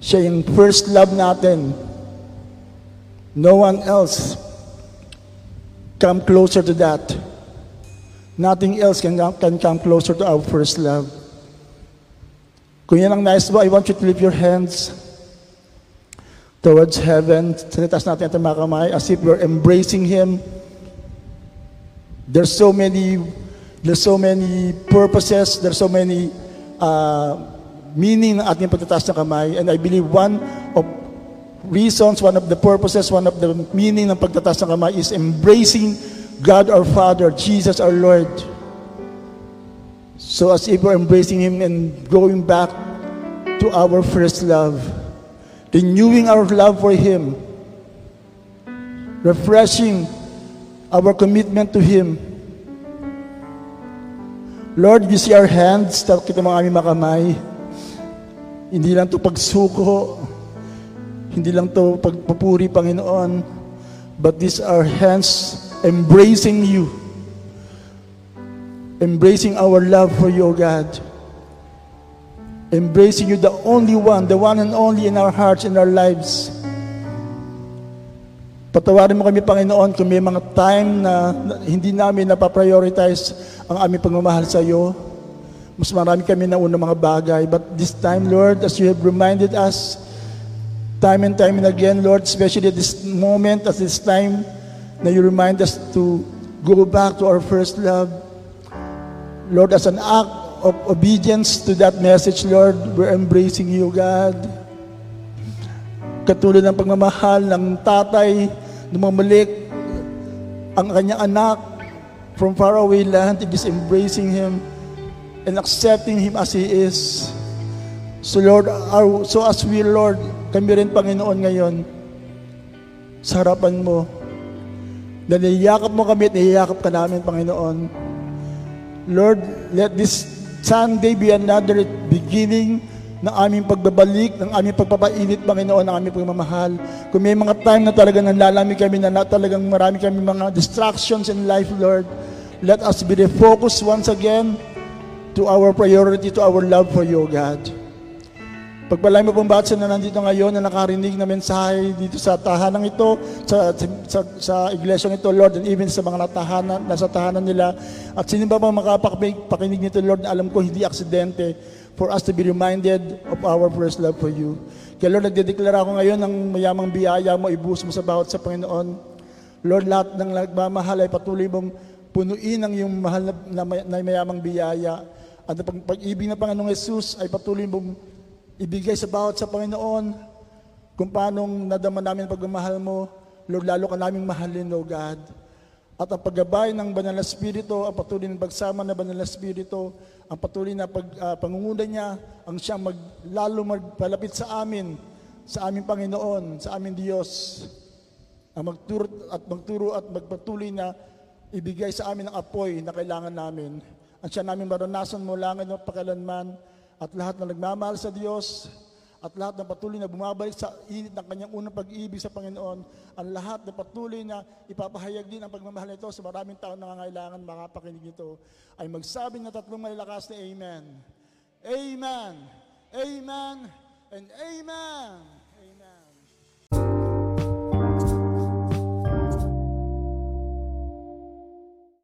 Siya yung first love natin. No one else come closer to that. Nothing else can, can come closer to our first love. Kung yan ang nice mo, I want you to lift your hands towards heaven. Sanitas natin ang mga kamay as if we're embracing Him. There's so many, there's so many purposes, there's so many uh, meaning ng ating pagtataas ng kamay. And I believe one of reasons, one of the purposes, one of the meaning ng pagtataas ng kamay is embracing God our Father, Jesus our Lord. So as if we're embracing Him and going back to our first love, renewing our love for Him, refreshing our commitment to Him. Lord, you see our hands, kita ang aming makamay. Hindi lang to pagsuko, hindi lang to pagpupuri, Panginoon, but these are hands embracing you embracing our love for you, O God. Embracing you, the only one, the one and only in our hearts, in our lives. Patawarin mo kami, Panginoon, kung may mga time na, hindi namin napaprioritize ang aming pagmamahal sa iyo. Mas marami kami na unang mga bagay. But this time, Lord, as you have reminded us, time and time and again, Lord, especially at this moment, at this time, na you remind us to go back to our first love. Lord, as an act of obedience to that message, Lord, we're embracing you, God. Katulad ng pagmamahal ng tatay, lumamalik ang kanyang anak from far away land, it is embracing him and accepting him as he is. So Lord, our, so as we, Lord, kami rin Panginoon ngayon, sa harapan mo, na niyakap mo kami at niyakap ka namin, Panginoon. Lord, let this Sunday be another beginning ng aming pagbabalik, ng aming pagpapainit, Panginoon, ng aming pagmamahal. Kung may mga time na talagang nanlalami kami, na talagang marami kami mga distractions in life, Lord, let us be refocused once again to our priority, to our love for you, God. Pagpalay mo pong bawat na nandito ngayon na nakarinig na mensahe dito sa tahanan ito, sa, sa, sa iglesyang ito, Lord, and even sa mga natahanan, nasa tahanan nila. At sino ba bang makapakinig nito, Lord, na alam ko hindi aksidente for us to be reminded of our first love for you. Kaya Lord, nagdedeklara ako ngayon ng mayamang biyaya mo, ibus mo sa bawat sa Panginoon. Lord, lahat ng nagmamahal ay patuloy mong punuin ang iyong mahal na, na, na mayamang biyaya. At ang pag- pag-ibig ng Panginoong Jesus ay patuloy mong ibigay sa bawat sa Panginoon kung paano nadama namin pagmamahal mo. Lord, lalo ka naming mahalin, O God. At ang paggabay ng Banal na Espiritu, ang patuloy na pagsama ng Banal na Espiritu, ang patuloy na pag, ah, pangunguna niya, ang siyang mag, lalo magpalapit sa amin, sa aming Panginoon, sa aming Diyos, ang magturo at magturo at magpatuloy na ibigay sa amin ang apoy na kailangan namin. Ang siya namin maranasan mula ngayon pakalanman at lahat na nagmamahal sa Diyos at lahat na patuloy na bumabalik sa init ng kanyang unang pag-ibig sa Panginoon, ang lahat na patuloy na ipapahayag din ang pagmamahal nito sa maraming taon na nangangailangan makapakinig nito, ay magsabi ng tatlong malalakas na Amen. Amen. Amen. And Amen.